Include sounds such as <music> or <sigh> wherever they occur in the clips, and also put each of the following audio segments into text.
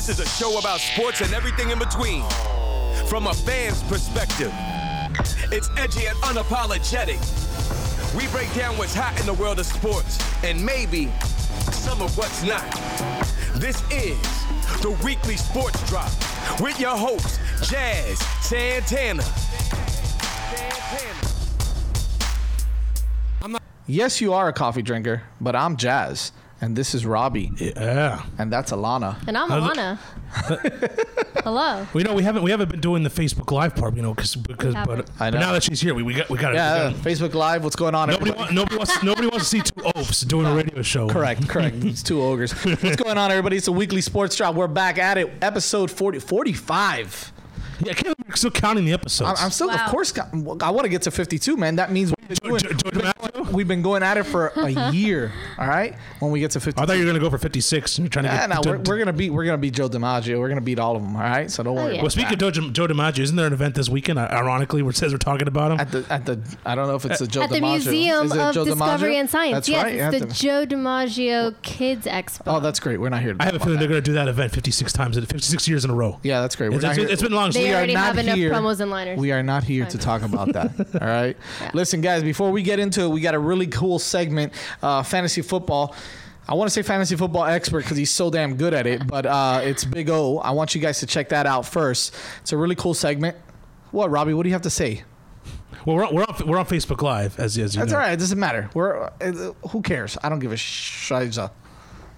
This is a show about sports and everything in between. From a fan's perspective, it's edgy and unapologetic. We break down what's hot in the world of sports and maybe some of what's not. This is the weekly sports drop with your host, Jazz Santana. Yes, you are a coffee drinker, but I'm Jazz, and this is Robbie, Yeah. and that's Alannah. And I'm How's Alannah. <laughs> Hello. Well, you know, we haven't we haven't been doing the Facebook Live part, you know, cause, because but, haven't. I but know. now that she's here, we, we got we got Yeah, it. Facebook Live. What's going on? Nobody, everybody? wa- nobody wants nobody wants to see two oafs doing a radio show. Correct, correct. <laughs> It's two ogres. What's going on, everybody? It's a weekly sports drop. We're back at it. Episode 40, 45. Yeah, I can't believe we're still counting the episodes. I'm, I'm still, Wow. of course, I want to get to 52, man. That means we've been, Jo- doing, Jo- Joe we've, been DiMaggio? going, we've been going at it for a year. All right, when we get to 52. I thought you were gonna go for 56. And you're trying to Yeah, get. no, to- we're, we're gonna beat we're gonna beat Joe DiMaggio. We're gonna beat all of them. All right, so don't worry. yeah. about well, speaking that. of Joe, Joe DiMaggio, isn't there an event this weekend? uh, Ironically, where it says we're talking about him. At the at the I don't know if it's the Joe At the DiMaggio. Museum Is it of Joe Discovery DiMaggio? and Science. That's yes, right. you it's the to- Joe DiMaggio Kids Expo. oh, that's great. We're not here. To I have a feeling they're gonna do that event 56 times, in 56 years in a row. Yeah, that's great. We're It's, not it's, here- it's been long. They since- we are already not have enough here. promos and liners. We are not here to talk about that. <laughs> All right. Listen, guys, before we get into it, we got a really cool segment, uh, fantasy football. I want to say fantasy football expert because he's so damn good at it, but uh, it's Big O. I want you guys to check that out first. It's a really cool segment. What, Robbie? What do you have to say? Well, we're on, we're on, we're on Facebook Live, as, as you That's know. all right. It doesn't matter. We're uh, who cares? I don't give a shiza.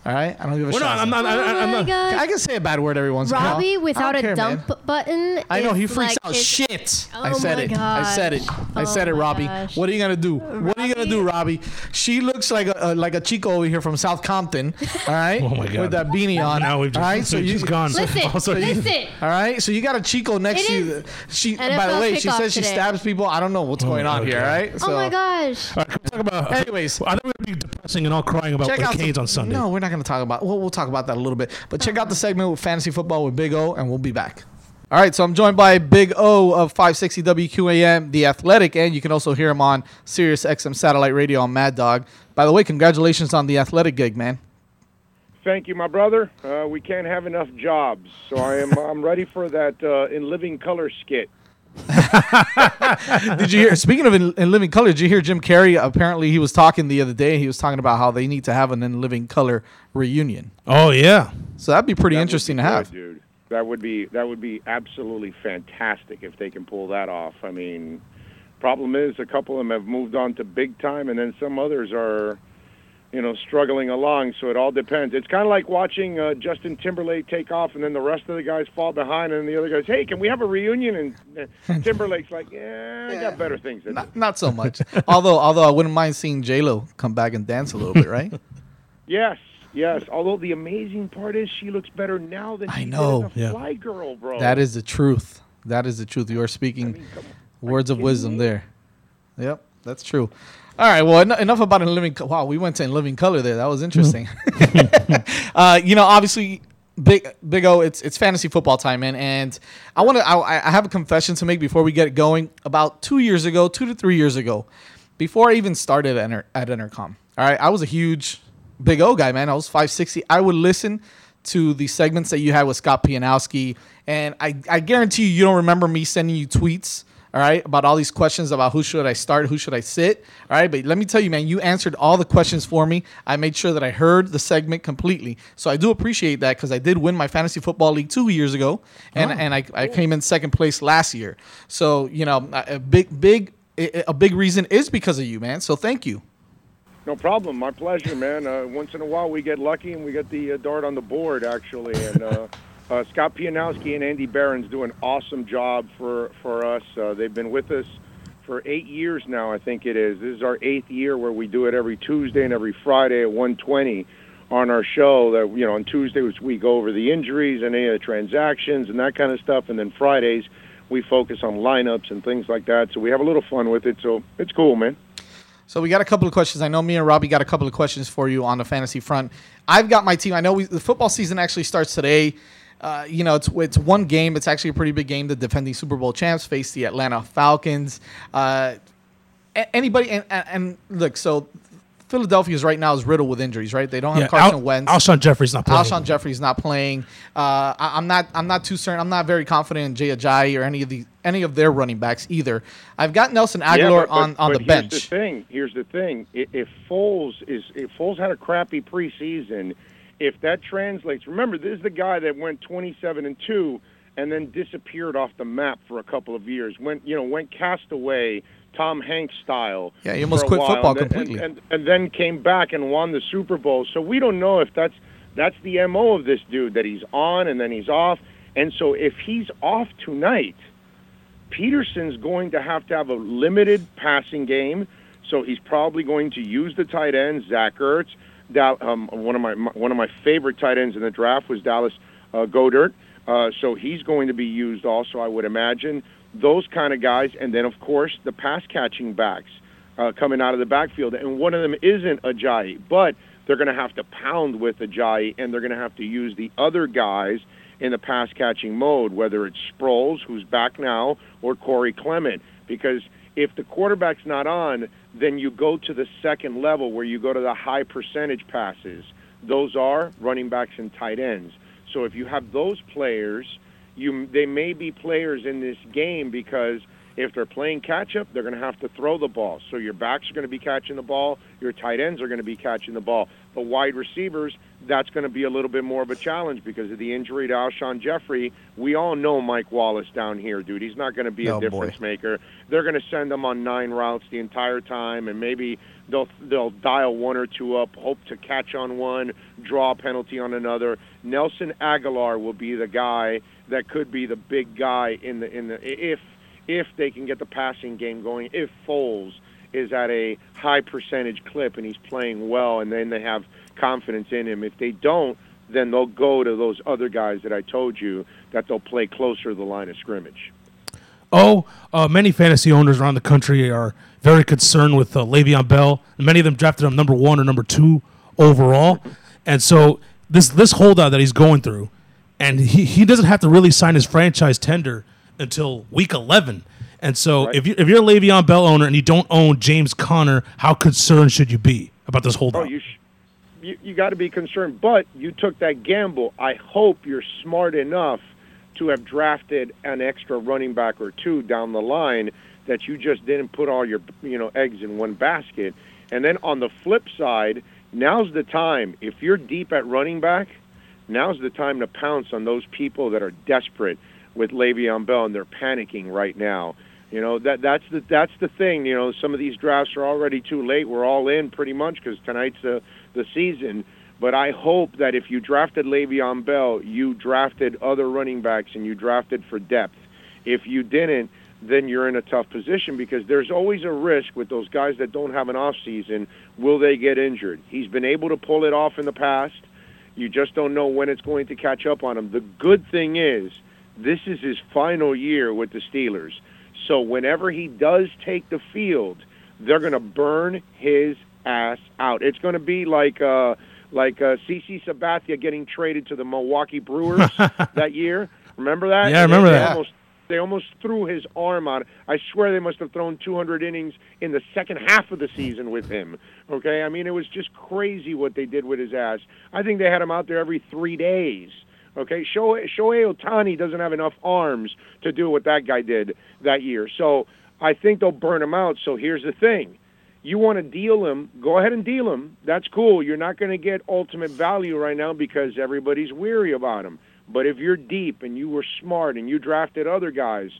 All right. I don't give a We're shiza. not. I'm not. I, I, oh I'm my not. God. I can say a bad word every once in a while. Robbie I without don't a care, man. dump button. I know is he freaks like out. his- Shit! I Oh said my it. I said it. I Oh said it, my Robbie. gosh. What are you gonna do? What are you gonna do, Robbie? She looks like a, uh, like a chico over here from South Compton. All right. <laughs> Oh my God. With that beanie on. Now we've just, all right. So we've you just gone. Listen, <laughs> Also, you- listen. All right. So you got a chico next It to you. is She. By NFL the way, she kickoff says she today. stabs people. I don't know what's going on my here. All God. right. So, Oh my gosh. All right, can we talk about. Anyways. I thought we're going to be depressing and all crying about Check the out Canes the, on Sunday. No, we're not going to talk about. Well, we'll talk about that a little bit. But check out the segment with fantasy football with Big O, and we'll be back. All right, so I'm joined by Big O of 560 WQAM, The Athletic, and you can also hear him on Sirius XM Satellite Radio on Mad Dog. By the way, congratulations on the Athletic gig, man. Thank you, my brother. Uh, we can't have enough jobs, so I am I'm ready for that uh, in living color skit. <laughs> Did you hear? Speaking of in, in living color, did you hear Jim Carrey? Apparently, he was talking the other day. He was talking about how they need to have an in living color reunion. Oh yeah. So that'd be pretty That interesting be to good, have. dude. That would be that would be absolutely fantastic if they can pull that off. I mean, problem is a couple of them have moved on to big time, and then some others are, you know, struggling along. So it all depends. It's kind of like watching uh, Justin Timberlake take off, and then the rest of the guys fall behind, and the other guys, hey, can we have a reunion? And uh, <laughs> Timberlake's like, yeah, I got better things to do. Not, not so much. <laughs> although, although I wouldn't mind seeing J Lo come back and dance a little bit, right? Yes, yes. Although the amazing part is she looks better now than I she know. did as a Yeah. fly girl, bro. That is the truth. That is the truth. You are speaking I mean, words of wisdom me? there. Yep, that's true. All right. Well, en- enough about in living. Co- wow, we went to in living color there. That was interesting. <laughs> uh, you know, obviously, big big O. It's it's fantasy football time, man. And I want to. I, I have a confession to make before we get going. About two years ago, two to three years ago, before I even started at, at Intercom. All right, I was a huge Big O guy, man. I was 560. I would listen to the segments that you had with Scott Pianowski, and I, I guarantee you, you don't remember me sending you tweets, all right, about all these questions about who should I start, who should I sit, all right. But let me tell you, man, you answered all the questions for me. I made sure that I heard the segment completely, so I do appreciate that because I did win my fantasy football league two years ago, and and I, I came in second place last year. So you know, a a big big a big reason is because of you, man. So thank you. No problem. My pleasure, man. Uh, once in a while, we get lucky and we get the uh, dart on the board, actually. And uh, uh, Scott Pianowski and Andy Behrens do an awesome job for for us. Uh, they've been with us for eight years now, I think it is. This is our eighth year where we do it every Tuesday and every Friday at 1:20 on our show. That you know, on Tuesdays we go over the injuries and any of the transactions and that kind of stuff, and then Fridays we focus on lineups and things like that. So we have a little fun with it. So it's cool, man. So we got a couple of questions. I know me and Robbie got a couple of questions for you on the fantasy front. I've got my team. I know we, the football season actually starts today. Uh, you know, it's it's one game. It's actually a pretty big game. The defending Super Bowl champs face the Atlanta Falcons. Uh, anybody and, and, and look, so Philadelphia's right now is riddled with injuries, right? They don't have Yeah, Carson Al- Wentz. Alshon Jeffery's not playing. Alshon Jeffery's not playing. Uh, I, I'm not. I'm not too certain. I'm not very confident in Jay Ajayi or any of the any of their running backs either. I've got Nelson Agholor but- but- on on but the here's bench. the thing. Here's the thing. If Foles is if Foles had a crappy preseason, if that translates, remember this is the guy that went 27 and two and then disappeared off the map for a couple of years. Went you know went castaway, Tom Hanks style. Yeah, he almost quit while, football and completely. and, and, and then came back and won the Super Bowl. So we don't know if that's that's the mo of this dude that he's on and then he's off. And so if he's off tonight. Pederson's going to have to have a limited passing game, so he's probably going to use the tight end Zach Ertz. Um, one of my one of my favorite tight ends in the draft was Dallas uh, Goedert, uh, so he's going to be used also. I would imagine those kind of guys, and then of course the pass catching backs uh, coming out of the backfield, and one of them isn't Ajayi, but they're going to have to pound with Ajayi, and they're going to have to use the other guys in the pass catching mode, whether it's Sproles, who's back now, or Corey Clement. Because if the quarterback's not on, then you go to the second level where you go to the high percentage passes. Those are running backs and tight ends. So if you have those players, you they may be players in this game because if they're playing catch up, they're going to have to throw the ball. So your backs are going to be catching the ball, your tight ends are going to be catching the ball. The wide receivers, that's going to be a little bit more of a challenge because of the injury to Alshon Jeffery. We all know Mike Wallace down here, dude. He's not going to be Oh, a boy. difference maker. They're going to send him on nine routes the entire time, and maybe they'll they'll dial one or two up, hope to catch on one, draw a penalty on another. Nelson Agholor will be the guy that could be the big guy in the in the if if they can get the passing game going. If Foles is at a high percentage clip and he's playing well, and then they have confidence in him. If they don't, then they'll go to those other guys that I told you that they'll play closer to the line of scrimmage. Oh, uh, many fantasy owners around the country are very concerned with uh, Le'Veon Bell. Many of them drafted him number one or number two overall, and so this this holdout that he's going through, and he, he doesn't have to really sign his franchise tender until week eleven. And so Right. if you if you're a Le'Veon Bell owner and you don't own James Conner, how concerned should you be about this holdout? Oh, you sh- you, you got to be concerned, but you took that gamble. I hope you're smart enough to have drafted an extra running back or two down the line that you just didn't put all your you know eggs in one basket. And then on the flip side, now's the time. If you're deep at running back, now's the time to pounce on those people that are desperate with Le'Veon Bell and they're panicking right now. You know that that's the that's the thing. You know some of these drafts are already too late. We're all in pretty much because tonight's the the season. But I hope that if you drafted Le'Veon Bell, you drafted other running backs and you drafted for depth. If you didn't, then you're in a tough position because there's always a risk with those guys that don't have an off season. Will they get injured? He's been able to pull it off in the past. You just don't know when it's going to catch up on him. The good thing is, this is his final year with the Steelers. So whenever he does take the field, they're going to burn his ass out. It's going to be like uh, like uh, CC Sabathia getting traded to the Milwaukee Brewers <laughs> that year. Remember that? Yeah, I remember they that. Almost, they almost threw his arm out. I swear they must have thrown 200 innings in the second half of the season with him. Okay, I mean it was just crazy what they did with his ass. I think they had him out there every three days. Okay, Shohei, Shohei Ohtani doesn't have enough arms to do what that guy did that year. So I think they'll burn him out. So here's the thing. You want to deal him, go ahead and deal him. That's cool. You're not going to get ultimate value right now because everybody's weary about him. But if you're deep and you were smart and you drafted other guys,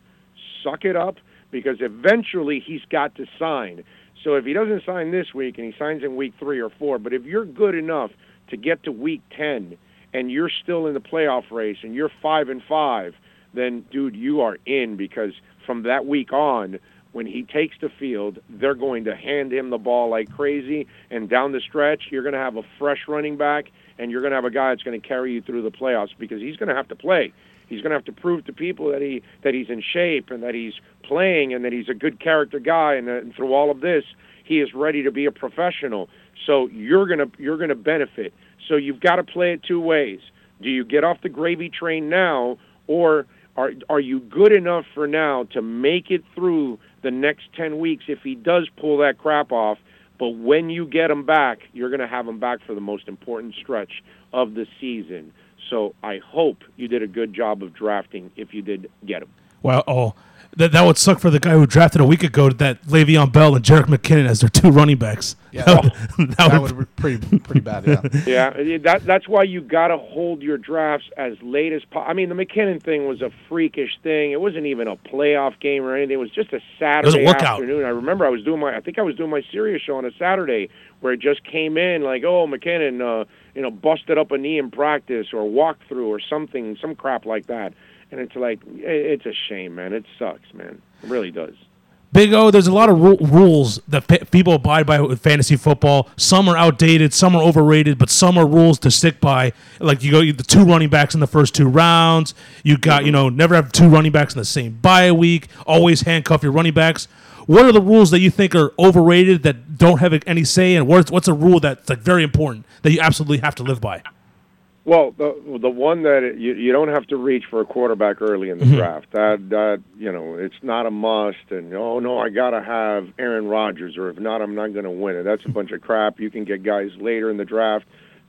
suck it up because eventually he's got to sign. So if he doesn't sign this week and he signs in week three or four, but if you're good enough to get to week 10 and you're still in the playoff race and you're five and five, then dude, you are in because from that week on, when he takes the field, they're going to hand him the ball like crazy. And down the stretch, you're going to have a fresh running back, and you're going to have a guy that's going to carry you through the playoffs because he's going to have to play. He's going to have to prove to people that he that he's in shape and that he's playing and that he's a good character guy. And, that, and through all of this, he is ready to be a professional. So you're gonna you're gonna benefit. So you've got to play it two ways. Do you get off the gravy train now, or are are you good enough for now to make it through the next ten weeks if he does pull that crap off? But when you get them back, you're going to have them back for the most important stretch of the season. So I hope you did a good job of drafting if you did get them. Well, oh, that, that would suck for the guy who drafted a week ago that Le'Veon Bell and Jerick McKinnon as their two running backs. Yeah. that would, <laughs> that That would- would be pretty pretty bad. Yeah. <laughs> Yeah, that that's why you got to hold your drafts as late as possible. I mean, the McKinnon thing was a freakish thing. It wasn't even a playoff game or anything. It was just a Saturday workout. afternoon. I remember I was doing my I think I was doing my Sirius show on a Saturday where it just came in like, "Oh, McKinnon uh, you know, busted up a knee in practice or walked through or something, some crap like that." And it's like it's a shame, man. It sucks, man. It really does. Big O, there's a lot of ru- rules that people abide by with fantasy football. Some are outdated, some are overrated, but some are rules to stick by. Like you go the two running backs in the first two rounds. You got you know never have two running backs in the same bye week. Always handcuff your running backs. What are the rules that you think are overrated that don't have any say, and what's what's a rule that's like very important that you absolutely have to live by? Well, the the one that you you don't have to reach for a quarterback early in the draft. That that you know it's not a must. And oh no, I gotta have Aaron Rodgers, or if not, I'm not going to win it. That's a bunch of crap. You can get guys later in the draft,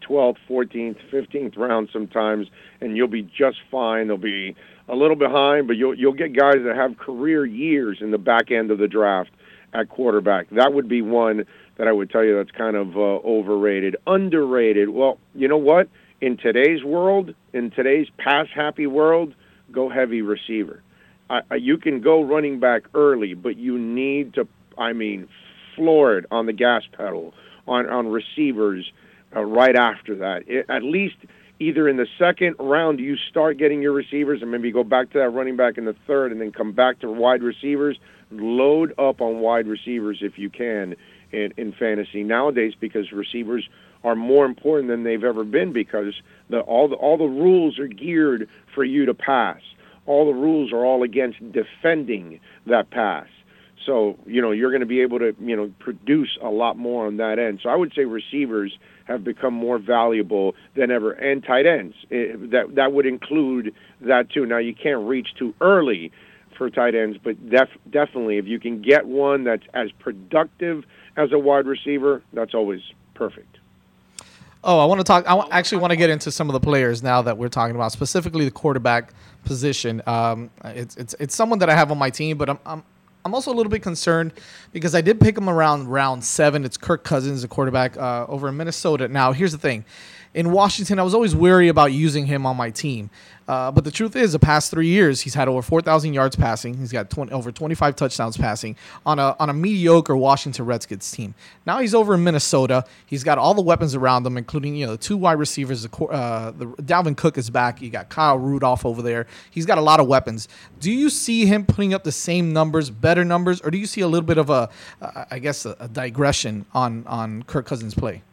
12th, 14th, 15th round sometimes, and you'll be just fine. They'll be a little behind, but you'll you'll get guys that have career years in the back end of the draft at quarterback. That would be one that I would tell you that's kind of uh, overrated, underrated. Well, you know what? In today's world, in today's pass happy world, go heavy receiver. I, I, you can go running back early, but you need to, I mean, floor it on the gas pedal on on receivers uh, right after that. It, at least either in the second round you start getting your receivers, and maybe go back to that running back in the third, and then come back to wide receivers. Load up on wide receivers if you can in, in fantasy nowadays because receivers are more important than they've ever been because the all the all the rules are geared for you to pass. All the rules are all against defending that pass. So, you know, you're going to be able to, you know, produce a lot more on that end. So I would say receivers have become more valuable than ever and tight ends. Eh, that that would include that too. Now you can't reach too early for tight ends, but def- definitely if you can get one that's as productive as a wide receiver, that's always perfect. Oh, I want to talk. I actually want to get into some of the players now that we're talking about, specifically the quarterback position. Um, it's it's it's someone that I have on my team, but I'm I'm I'm also a little bit concerned because I did pick him around round seven. It's Kirk Cousins, the quarterback uh, over in Minnesota. Now, here's the thing: in Washington, I was always wary about using him on my team. Uh, but the truth is, the past three years, he's had over 4,000 yards passing. He's got 20, over 25 touchdowns passing on a on a mediocre Washington Redskins team. Now he's over in Minnesota. He's got all the weapons around him, including you know the two wide receivers. The, uh, the Dalvin Cook is back. You got Kyle Rudolph over there. He's got a lot of weapons. Do you see him putting up the same numbers, better numbers, or do you see a little bit of a, uh, I guess, a, a digression on on Kirk Cousins' play?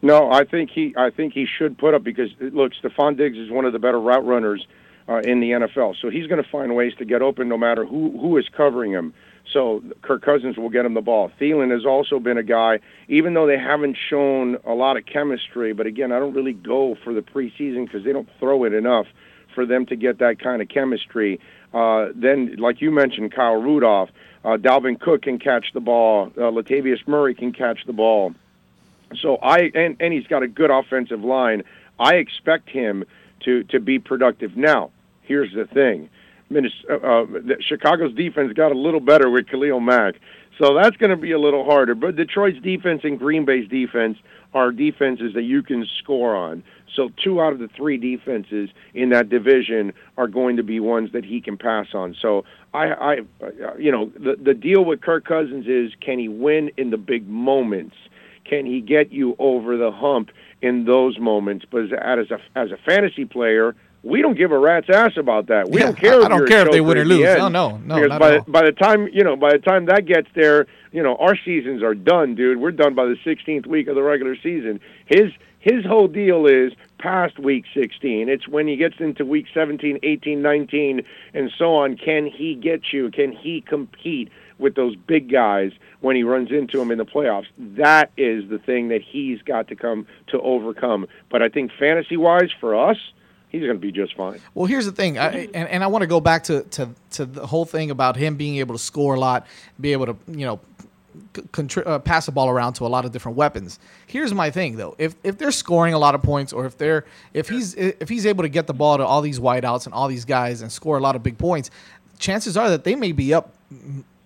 No, I think he I think he should put up because look, Stefon Diggs is one of the better route runners uh, in the NFL. So he's going to find ways to get open no matter who who is covering him. So Kirk Cousins will get him the ball. Thielen has also been a guy, even though they haven't shown a lot of chemistry. But again, I don't really go for the preseason because they don't throw it enough for them to get that kind of chemistry. Uh, then, like you mentioned, Kyle Rudolph, uh, Dalvin Cook can catch the ball. Uh, Latavius Murray can catch the ball. So I and, and he's got a good offensive line. I expect him to to be productive. Now, here's the thing: Minnesota, uh, Chicago's defense got a little better with Khalil Mack, so that's going to be a little harder. But Detroit's defense and Green Bay's defense are defenses that you can score on. So two out of the three defenses in that division are going to be ones that he can pass on. So I, I uh, you know, the the deal with Kirk Cousins is can he win in the big moments? Can he get you over the hump in those moments? But as a as a fantasy player, we don't give a rat's ass about that. We Yeah, don't care. I- I if don't care if they win or lose. end. No, no, no, Because by by the time you know, by the time that gets there, you know, our seasons are done, dude. We're done by the 16th week of the regular season. His his whole deal is past week 16. It's when he gets into week 17, 18, 19, and so on. Can he get you? Can he compete with those big guys when he runs into them in the playoffs? That is the thing that he's got to come to overcome. But I think fantasy wise for us, he's going to be just fine. Well, here's the thing, I, and, and I want to go back to, to to the whole thing about him being able to score a lot, be able to you know contri- uh, pass the ball around to a lot of different weapons. Here's my thing though: if if they're scoring a lot of points, or if they're if he's if he's able to get the ball to all these wideouts and all these guys and score a lot of big points, chances are that they may be up.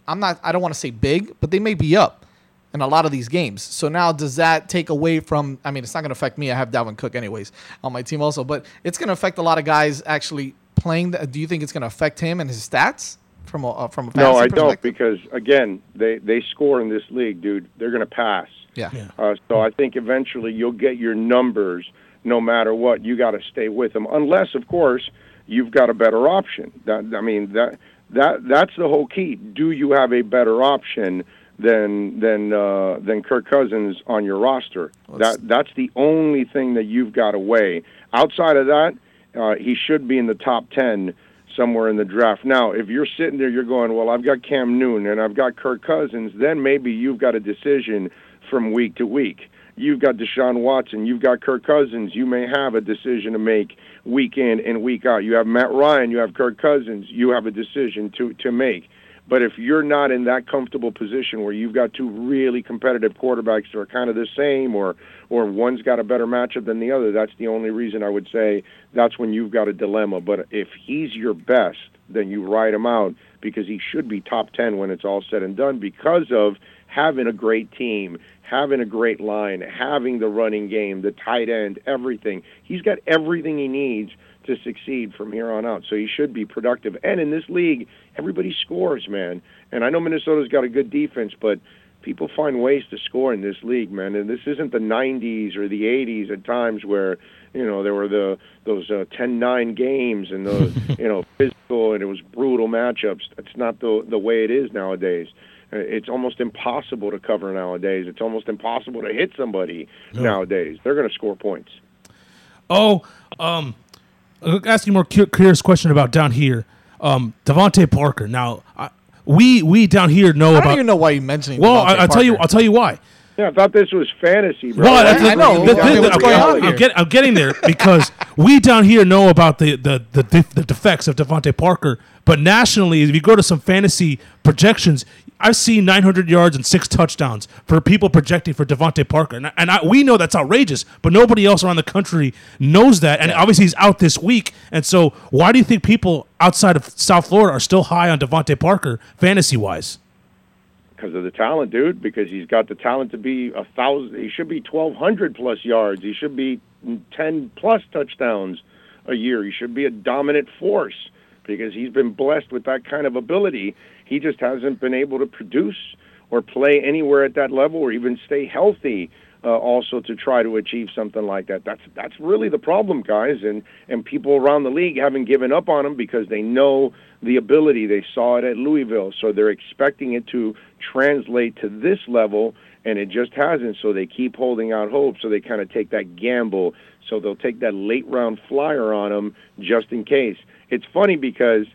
I'm not. I don't want to say big, but they may be up in a lot of these games. So now, does that take away from? I mean, it's not going to affect me. I have Dalvin Cook anyways on my team also, but it's going to affect a lot of guys actually playing. The, do you think it's going to affect him and his stats from a uh, from a fantasy No, I don't because again, they they score in this league, dude. They're going to pass. Yeah. Yeah. Uh, so I think eventually you'll get your numbers no matter what. You got to stay with them, unless, of course, you've got a better option. That I mean that that that's the whole key. Do you have a better option than than uh, than Kirk Cousins on your roster? Let's- that that's the only thing that you've got weigh. Outside of that, uh, he should be in the top ten somewhere in the draft. Now, if you're sitting there, you're going, well, I've got Cam Newton and I've got Kirk Cousins, then maybe you've got a decision from week to week. You've got Deshaun Watson, you've got Kirk Cousins. You may have a decision to make week in and week out. You have Matt Ryan, you have Kirk Cousins. You have a decision to to make. But if you're not in that comfortable position where you've got two really competitive quarterbacks that are kind of the same, or or one's got a better matchup than the other, that's the only reason I would say that's when you've got a dilemma. But if he's your best, then you ride him out because he should be top ten when it's all said and done because of having a great team, having a great line, having the running game, the tight end, everything. He's got everything he needs to succeed from here on out. So he should be productive. And in this league, everybody scores, man. And I know Minnesota's got a good defense, but people find ways to score in this league, man. And this isn't the 90s or the 80s at times where, you know, there were the those uh, 10-9 games and those, <laughs> you know, physical and it was brutal matchups. That's not the the way it is nowadays. Uh, It's almost impossible to cover nowadays. It's almost impossible to hit somebody nowadays. They're going to score points. Oh, um, I'll ask you a more curious question about down here. Um, DeVante Parker. Now, I, we we down here know I about. don't even know why you're mentioning. well, DeVante I, I'll tell you. I'll tell you why. Yeah, I thought this was fantasy, bro. Well, I- I know. the- the- I mean, what's I'm, going on I'm get- I'm getting there because we down here know about the the the, the defects of DeVante Parker, but nationally, if you go to some fantasy projections, I've seen 900 yards and six touchdowns for people projecting for DeVante Parker, and, I- and I, we know that's outrageous, but nobody else around the country knows that, and obviously he's out this week, and so why do you think people outside of South Florida are still high on DeVante Parker fantasy wise? because of the talent, dude. Because he's got the talent to be a thousand. He should be twelve hundred plus yards. He should be ten plus touchdowns a year. He should be a dominant force because he's been blessed with that kind of ability. He just hasn't been able to produce or play anywhere at that level or even stay healthy. Uh, also to try to achieve something like that. That's that's really the problem, guys, and and people around the league haven't given up on him because they know the ability. They saw it at Louisville, so they're expecting it to translate to this level, and it just hasn't. So they keep holding out hope. So they kind of take that gamble. So they'll take that late round flyer on him just in case. It's funny because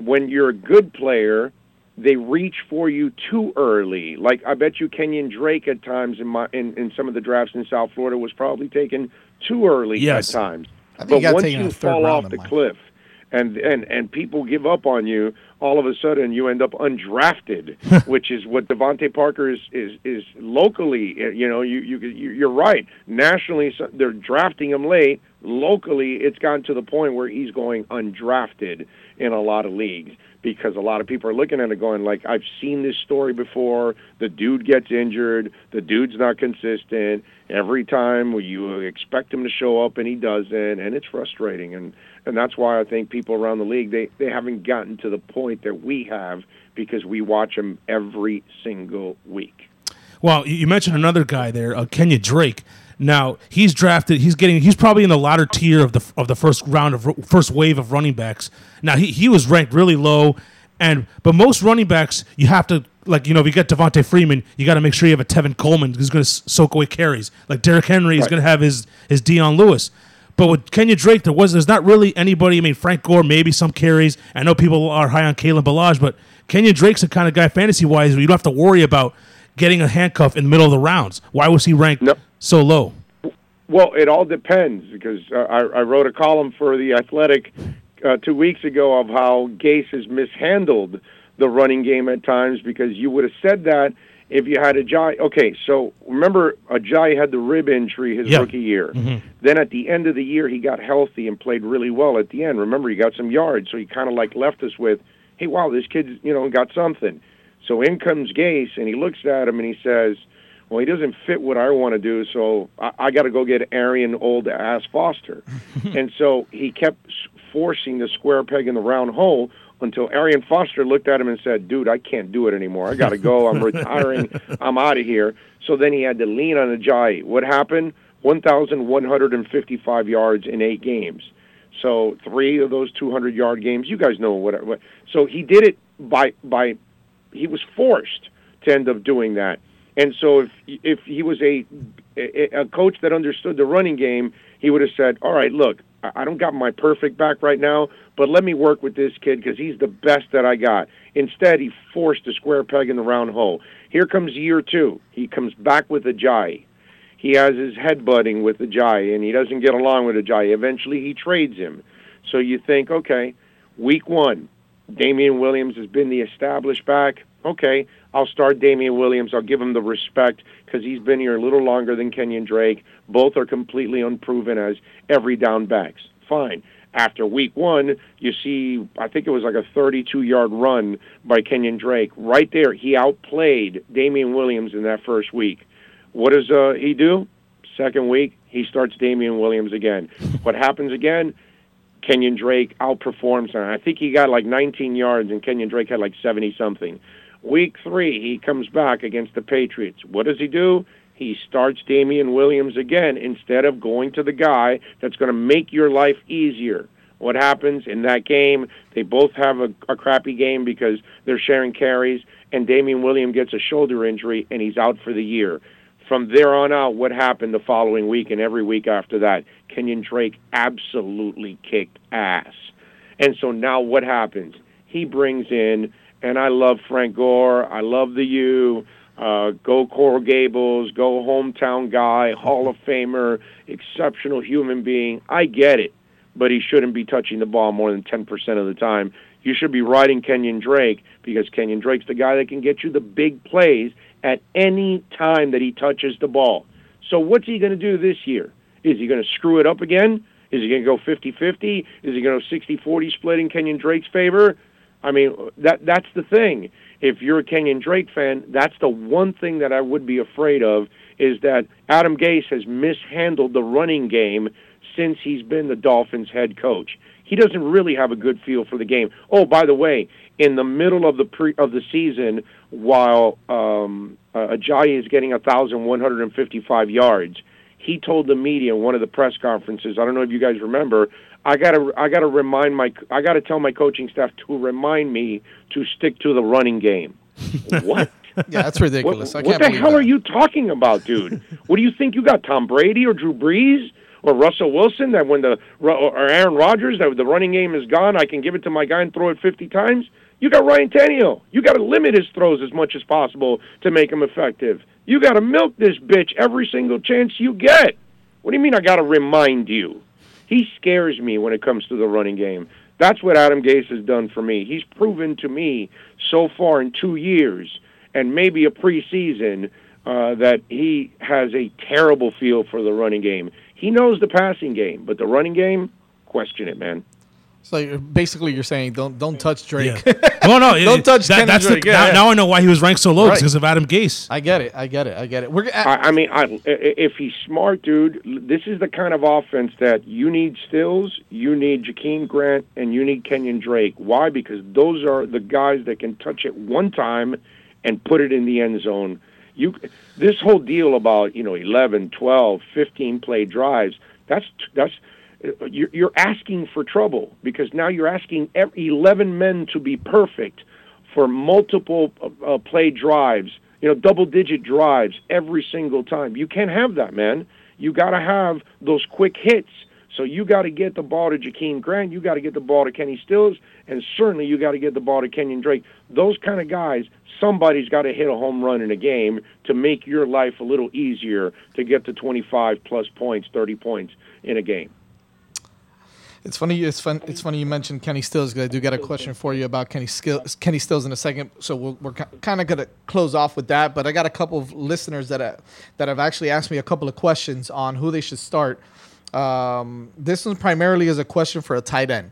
when you're a good player, they reach for you too early. Like I bet you Kenyan Drake at times in my in, in some of the drafts in South Florida was probably taken too early Yes. at times. I think but once you fall off the cliff and, and and people give up on you, all of a sudden you end up undrafted, <laughs> which is what DeVante Parker is is is locally. You know, you you you- you're right. Nationally, they're drafting him late. Locally, it's gotten to the point where he's going undrafted in a lot of leagues because a lot of people are looking at it going like I've seen this story before. The dude gets injured, the dude's not consistent. Every time you expect him to show up and he doesn't and it's frustrating and and that's why I think people around the league they they haven't gotten to the point that we have because we watch them every single week. Well, you mentioned another guy there, uh, Kenyan Drake. Now he's drafted. He's getting. He's probably in the latter tier of the of the first round of first wave of running backs. Now he, he was ranked really low, and but most running backs you have to like you know if you get Devonta Freeman, you got to make sure you have a Tevin Coleman who's going to soak away carries. Like Derrick Henry is Right. going to have his his Dion Lewis. But with Kenyan Drake, there was there's not really anybody. I mean, Frank Gore maybe some carries. I know people are high on Kalen Ballage, but Kenyan Drake's the kind of guy fantasy wise where you don't have to worry about getting a handcuff in the middle of the rounds. Why was he ranked No. so low? Well, it all depends because uh, I, I wrote a column for the Athletic uh, two weeks ago of how Gase has mishandled the running game at times because you would have said that if you had a Ajayi, okay, so remember Ajayi had the rib injury his Yeah. rookie year. Mm-hmm. Then at the end of the year, he got healthy and played really well at the end. Remember, he got some yards, so he kind of like left us with, hey, wow, this kid, you know, got something. So in comes Gase, and he looks at him and he says, well, he doesn't fit what I want to do, so I, I got to go get Arian old ass Foster. <laughs> and so he kept forcing the square peg in the round hole until Arian Foster looked at him and said, "Dude, I can't do it anymore. I got to go. I'm <laughs> retiring. I'm out of here." So then he had to lean on Ajayi. What happened? 1,155 yards in eight games. So three of those 200 yard games, you guys know what, what. So he did it by by he was forced to end up doing that. And so if if he was a a, coach that understood the running game, he would have said, "All right, look, I don't got my perfect back right now, but let me work with this kid because he's the best that I got." Instead, he forced a square peg in the round hole. Here comes year two. He comes back with a Ajayi. He has his headbutting with Ajayi, and he doesn't get along with Ajayi. Eventually, he trades him. So you think, okay, week one, Damien Williams has been the established back. Okay, I'll start Damien Williams. I'll give him the respect because he's been here a little longer than Kenyan Drake. Both are completely unproven as every down backs. Fine. After week one, you see, I think it was like a 32 yard run by Kenyan Drake. Right there, he outplayed Damien Williams in that first week. What does uh, he do? Second week, he starts Damien Williams again. <laughs> What happens again? Kenyan Drake outperforms him. I think he got like 19 yards, and Kenyan Drake had like 70 something. Week three, he comes back against the Patriots. What does he do? He starts Damien Williams again instead of going to the guy that's going to make your life easier. What happens in that game? They both have a, a crappy game because they're sharing carries, and Damien Williams gets a shoulder injury, and he's out for the year. From there on out, what happened the following week and every week after that? Kenyan Drake absolutely kicked ass. And so now what happens? He brings in, and I love Frank Gore. I love the U. Uh, go Coral Gables. Go hometown guy. Hall of Famer. Exceptional human being. I get it, but he shouldn't be touching the ball more than 10% of the time. You should be riding Kenyan Drake because Kenyan Drake's the guy that can get you the big plays at any time that he touches the ball. So what's he going to do this year? Is he going to screw it up again? Is he going to go 50-50? Is he going to 60-40 split in Kenyan Drake's favor? I mean, that that's the thing. If you're a Kenyan Drake fan, that's the one thing that I would be afraid of is that Adam Gase has mishandled the running game since he's been the Dolphins head coach. He doesn't really have a good feel for the game. Oh, by the way, in the middle of the pre of the season, while um, uh, Ajayi is getting 1,155 yards, he told the media in one of the press conferences. I don't know if you guys remember. I gotta I gotta remind my I gotta tell my coaching staff to remind me to stick to the running game. <laughs> what? Yeah, that's ridiculous. What, I what can't the hell that. are you talking about, dude? what do you think you got, Tom Brady or Drew Brees or Russell Wilson? That when the or Aaron Rodgers that the running game is gone, I can give it to my guy and throw it fifty times. You got Ryan Tannehill. You got to limit his throws as much as possible to make him effective. You got to milk this bitch every single chance you get. What do you mean? I got to remind you? He scares me when it comes to the running game. That's what Adam Gase has done for me. He's proven to me so far in two years and maybe a preseason uh, that he has a terrible feel for the running game. He knows the passing game, but the running game, question it, man. So you're- basically, you're saying don't don't touch Drake. Yeah. No, no. <laughs> it- Don't touch that, Kenyan that's the, Drake. Yeah, now, yeah. now I know why he was ranked so low Right. because of Adam Gase. I get it. I get it. I get it. We're g- I, I mean, I, i- if he's smart, dude, this is the kind of offense that you need Stills, you need Jakeem Grant, and you need Kenyan Drake. Why? Because those are the guys that can touch it one time and put it in the end zone. You, this whole deal about you know 11, 12, 15 play drives. That's that's you're, asking for trouble because now you're asking 11 men to be perfect for multiple uh, uh, play drives, you know, double digit drives every single time. You can't have that, man. You got to have those quick hits. So you got to get the ball to Jakeem Grant. You got to get the ball to Kenny Stills, and certainly you got to get the ball to Kenyan Drake. Those kind of guys, somebody's got to hit a home run in a game to make your life a little easier to get to 25 plus points, 30 points in a game. It's funny. It's fun. It's funny you mentioned Kenny Stills because I do got a question for you about Kenny Stills. Kenny Stills in a second. So we're, we're kind of gonna close off with that. But I got a couple of listeners that uh, that have actually asked me a couple of questions on who they should start. Um, this one primarily is a question for a tight end.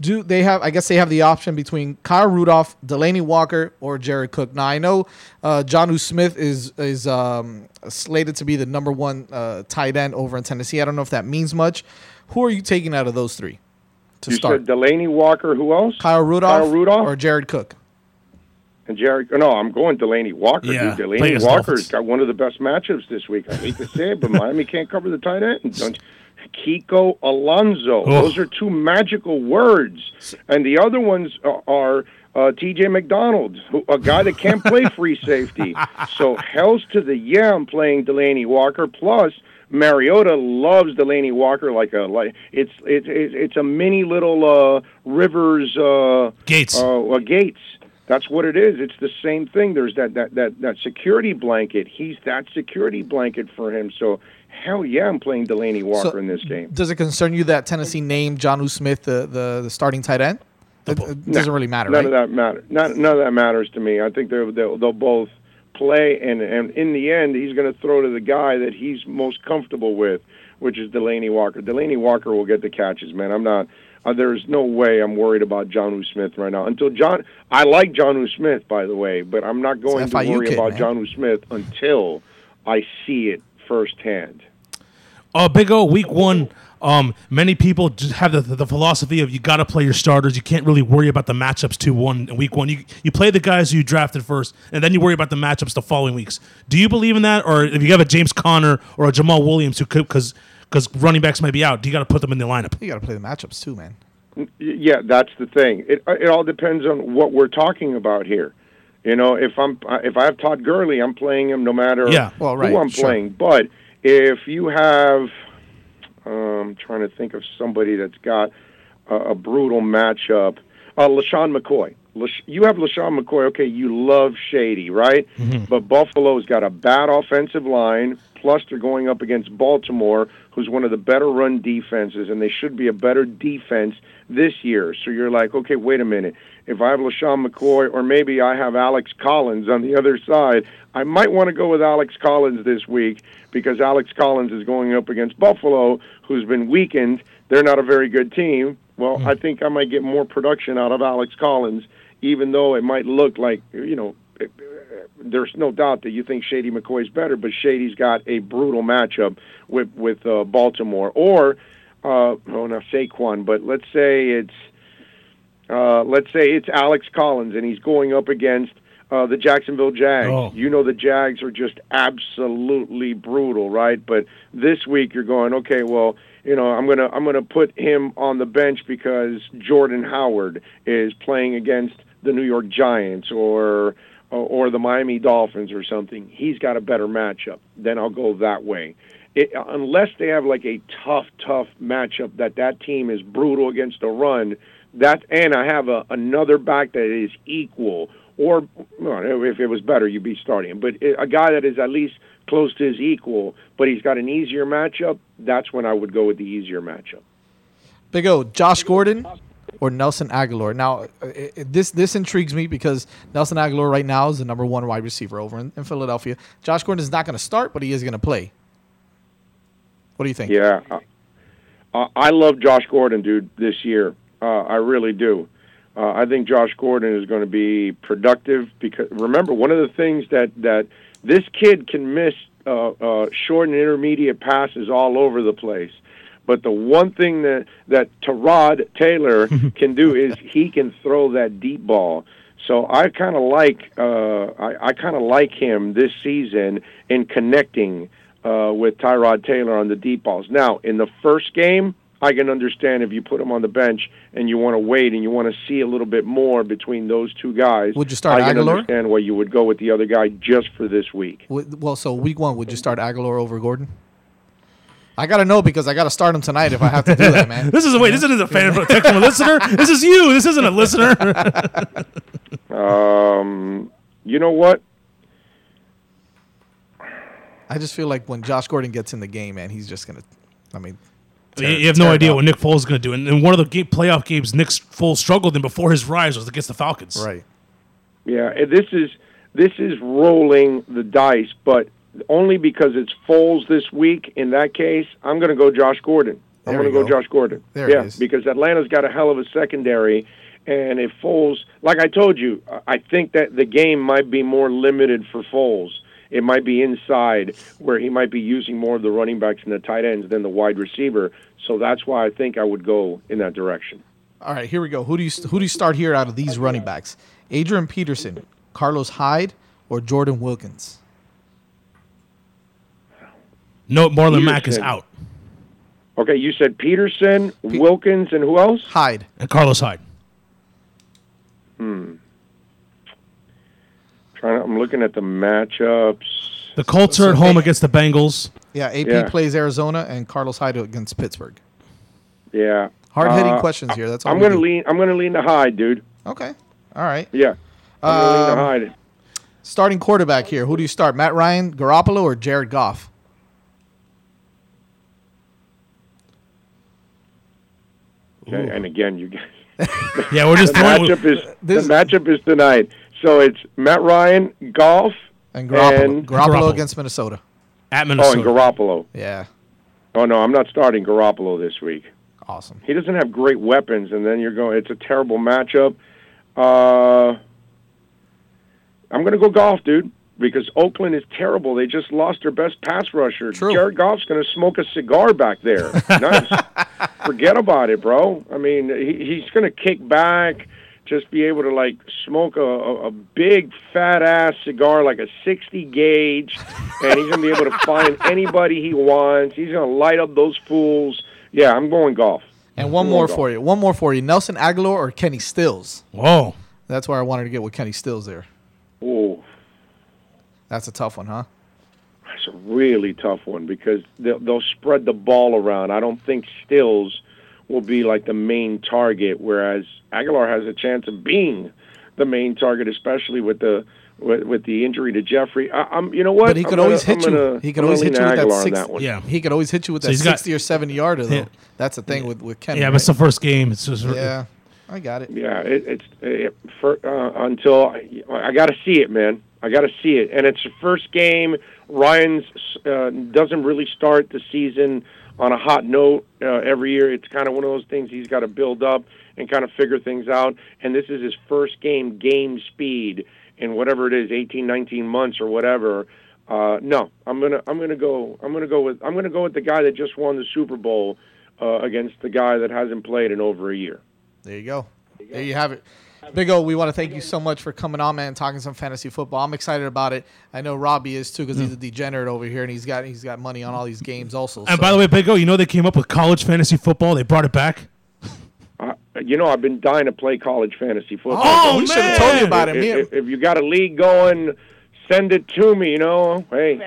Do they have? I guess they have the option between Kyle Rudolph, Delanie Walker, or Jared Cook. Now I know uh, Jonnu Smith is is um, slated to be the number one uh, tight end over in Tennessee. I don't know if that means much. Who are you taking out of those three to you start? said Delanie Walker. Who else? Kyle Rudolph, Kyle Rudolph? or Jared Cook? And Jared, no, I'm going Delanie Walker. Yeah, dude. play Delanie against Walker's Dolphins. got one of the best matchups this week. I hate to say it, but Miami can't cover the tight end. <laughs> Don't Kiko Alonso. Oh. Those are two magical words, and the other ones are. are uh, T.J. McDonald, who, a guy that can't play free safety. <laughs> So hell's to the yeah, I'm playing Delanie Walker. Plus, Mariota loves Delanie Walker like a like it's it's it's, it's a mini little uh, Rivers uh, Gates. uh, uh, Gates. That's what it is. It's the same thing. There's that, that, that, that security blanket. He's that security blanket for him. So, hell yeah, I'm playing Delanie Walker So, in this game. Does it concern you that Tennessee named Jonnu Smith the, the, the starting tight end? It, it doesn't really matter, None right? of that matter. None, none of that matters to me. I think they're, they'll, they'll both play, and, and in the end, he's going to throw to the guy that he's most comfortable with, which is Delanie Walker. Delanie Walker will get the catches, man. I'm not. Uh, there's no way I'm worried about Jonnu Smith right now. Until Jonnu, I like Jonnu Smith, by the way, but I'm not going to worry kid, about man. Jonnu Smith until I see it firsthand. Uh, Big O, week one. Um, many people just have the, the philosophy of you got to play your starters. You can't really worry about the matchups to one in week one. You you play the guys who you drafted first, and then you worry about the matchups the following weeks. Do you believe in that, or if you have a James Conner or a Jamaal Williams who could because because running backs might be out, do you got to put them in the lineup? You got to play the matchups too, man. Yeah, that's the thing. It it all depends on what we're talking about here. You know, if I'm if I have Todd Gurley, I'm playing him no matter Yeah. Well, right, who I'm sure. playing. But if you have, um, trying to think of somebody that's got a, a brutal matchup, uh, LeSean McCoy. Lash- you have LeSean McCoy. Okay, you love Shady, right? But Buffalo's got a bad offensive line. Plus, they're going up against Baltimore, who's one of the better run defenses, and they should be a better defense this year. So you're like, okay, wait a minute. If I have LeSean McCoy, or maybe I have Alex Collins on the other side, I might want to go with Alex Collins this week because Alex Collins is going up against Buffalo, who's been weakened. They're not a very good team. Well, hmm. I think I might get more production out of Alex Collins, even though it might look like, you know, there's no doubt that you think Shady McCoy's better, but Shady's got a brutal matchup with with uh, Baltimore. Or, uh, oh, not Saquon, but let's say it's uh, let's say it's Alex Collins, and he's going up against uh, the Jacksonville Jags. Oh. You know the Jags are just absolutely brutal, right? But this week you're going, okay, well, you know, I'm gonna I'm gonna put him on the bench because Jordan Howard is playing against the New York Giants or or, or the Miami Dolphins or something. He's got a better matchup. Then I'll go that way. It, unless they have like a tough, tough matchup that that team is brutal against the run, that and I have a, another back that is equal, or well, if it was better, you'd be starting him. But a guy that is at least close to his equal, but he's got an easier matchup. That's when I would go with the easier matchup. Big O, Josh Gordon or Nelson Agholor. Now, uh, i- i- this this intrigues me because Nelson Agholor right now is the number one wide receiver over in, in Philadelphia. Josh Gordon is not going to start, but he is going to play. What do you think? Yeah, uh, I love Josh Gordon, dude. This year, uh, I really do. Uh, I think Josh Gordon is going to be productive because remember one of the things that that this kid can miss uh, uh, short and intermediate passes all over the place. But the one thing that that Tyrod Taylor <laughs> can do is he can throw that deep ball. So I kind of like uh, I, I kind of like him this season in connecting uh, with Tyrod Taylor on the deep balls. Now in the first game, I can understand if you put him on the bench and you want to wait and you want to see a little bit more between those two guys. Would you start I can Agholor? understand why you would go with the other guy just for this week. Well, so week one, would you start Agholor over Gordon? I got to know because I got to start him tonight if I have to do that, man. <laughs> This is a wait. This isn't a fan text from a listener. This is you. This isn't a listener. <laughs> Um, you know what? I just feel like when Josh Gordon gets in the game, man, he's just going to, I mean, You- you have no idea what Nick Foles is going to do. And, and one of the game, playoff games Nick Foles struggled in before his rise was against the Falcons. Right. Yeah, and this is this is rolling the dice, but only because it's Foles this week. In that case, I'm going to go Josh Gordon. I'm going to go. Josh Gordon. There it yeah, is. because Atlanta's got a hell of a secondary, and if Foles, like I told you, I- I think that the game might be more limited for Foles. It might be inside where he might be using more of the running backs and the tight ends than the wide receiver. So that's why I think I would go in that direction. All right, here we go. Who do you who do you start here out of these running backs? Adrian Peterson, Carlos Hyde, or Jordan Wilkins? No, Marlon Mack is out. Okay, you said Peterson, Wilkins, and who else? Hyde. And Carlos Hyde. Hmm. Trying, I'm looking at the matchups. The Colts are at home against the Bengals. Yeah, AP Yeah. plays Arizona and Carlos Hyde against Pittsburgh. Yeah, Hard hitting Uh, questions here. That's all. I'm gonna lean. I'm gonna lean to Hyde, dude. Okay. All right. Yeah, I'm gonna lean Um, to Hyde. Starting quarterback here. Who do you start? Matt Ryan, Garoppolo, or Jared Goff? Okay, and again, you. <laughs> Yeah, we're just the throwing. matchup is This- the matchup is tonight. So it's Matt Ryan, Goff, And Garoppolo. And- Garoppolo, Garoppolo. against Minnesota. at Minnesota. oh, and Garoppolo. Yeah. Oh no, I'm not starting Garoppolo this week. Awesome. He doesn't have great weapons, and then you're going. It's a terrible matchup. Uh, I'm going to go Goff, dude, because Oakland is terrible. They just lost their best pass rusher. True. Jared Goff's going to smoke a cigar back there. <laughs> nice. Forget about it, bro. I mean, he, he's going to kick back, just be able to like smoke a, a, a big fat ass cigar, like a 60 gauge, and he's going to be able to find <laughs> anybody he wants. He's going to light up those fools. Yeah, I'm going Goff. And one I'm more going for you. One more for you. Nelson Agholor or Kenny Stills? Whoa. That's where I wanted to get with Kenny Stills there. That's a tough one, huh? that's a really tough one because they'll, they'll spread the ball around. I don't think Stills will be like the main target, whereas Agholor has a chance of being the main target, especially with the with, with the injury to Jeffery. I, I'm, you know what? But he I'm could gonna- always hit I'm you. gonna- He could always hit you with that Agholor on six- that one. Yeah. He could always hit you with So that he's got- 60 or 70 yarder, though. Yeah. That's the thing with, with Kenny. Yeah, right? but it's the first game. It's just Yeah, I got it. Yeah, it, it's it, for, uh, until I, I got to see it, man. I got to see it, and it's the first game. Ryan's uh, doesn't really start the season on a hot note uh, every year. It's kind of one of those things he's got to build up and kind of figure things out. And this is his first game, game speed, in whatever it is, 18, 19 months or whatever. Uh, no, I'm gonna I'm gonna go I'm gonna go with I'm gonna go with the guy that just won the Super Bowl uh, against the guy that hasn't played in over a year. There you go. There you have it. Big O, we want to thank you so much for coming on, man, and talking some fantasy football. I'm excited about it. I know Robbie is too because he's a degenerate over here, and he's got he's got money on all these games also. And so- by the way, Big O, you know they came up with college fantasy football. They brought it back. Uh, you know, I've been dying to play college fantasy football. Oh, we should have told you about it. if, if, if you got a league going, send it to me. You know, hey,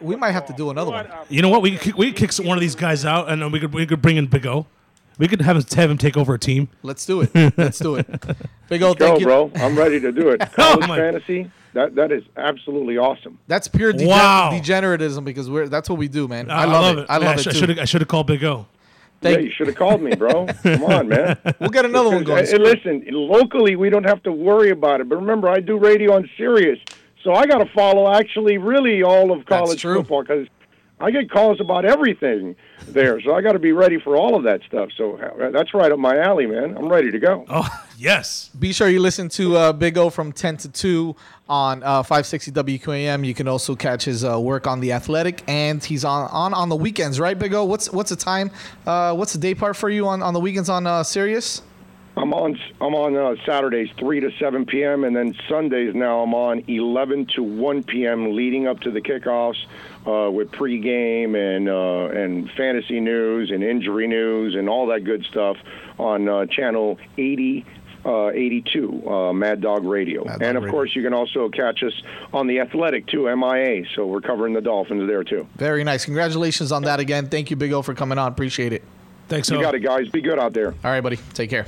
we might have to do another one. You know what? We could kick, we could kick one of these guys out, and then we could we could bring in Big O. We could have him, have him take over a team. Let's do it. <laughs> Let's do it. Big O, go, thank you. bro. I'm ready to do it. <laughs> College Oh, fantasy. That that is absolutely awesome. That's pure degen- Wow. degeneratism because we're that's what we do, man. I, I love, it. I love sh- it I too. should have I should have called Big O. Thank yeah, you should have called me, bro. Come <laughs> on, man. We'll get another one going. Because, uh, listen, locally we don't have to worry about it. But remember, I do radio on Sirius, so I got to follow actually really all of college football because I get calls about everything there. So I got to be ready for all of that stuff. So uh, that's right up my alley, man. I'm ready to go. Oh <laughs> yes. Be sure you listen to uh, Big O from 10 to 2 on uh, 560 WQAM. You can also catch his uh, work on The Athletic, and he's on, on on the weekends, right, Big O? What's what's the time? Uh, what's the day part for you on, on the weekends on uh, Sirius? I'm on I'm on uh, Saturdays three to seven p.m. and then Sundays now I'm on eleven to one p.m. leading up to the kickoffs uh, with pregame and uh, and fantasy news and injury news and all that good stuff on uh, channel eighty. Uh, 82 uh, Mad Dog Radio, Mad Dog and of Radio. course you can also catch us on the Athletic too, MIA. So we're covering the Dolphins there too. Very nice. Congratulations on that again. Thank you, Big O, for coming on. Appreciate it. Thanks. You O. got it, guys. Be good out there. All right, buddy. Take care.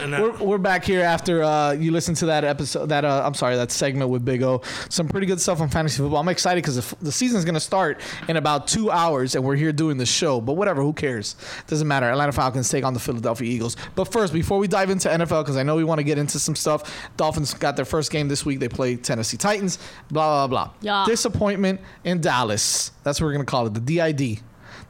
And We're, we're back here after uh, you listen to that episode. That uh, I'm sorry, that segment with Big O. Some pretty good stuff on fantasy football. I'm excited because the, f- the season's going to start in about two hours, and we're here doing the show. But whatever, who cares? Doesn't matter. Atlanta Falcons take on the Philadelphia Eagles. But first, before we dive into NFL, because I know we want to get into some stuff. Dolphins got their first game this week. They play Tennessee Titans. Blah blah blah. Yeah. Disappointment in Dallas. That's what we're going to call it. The DID.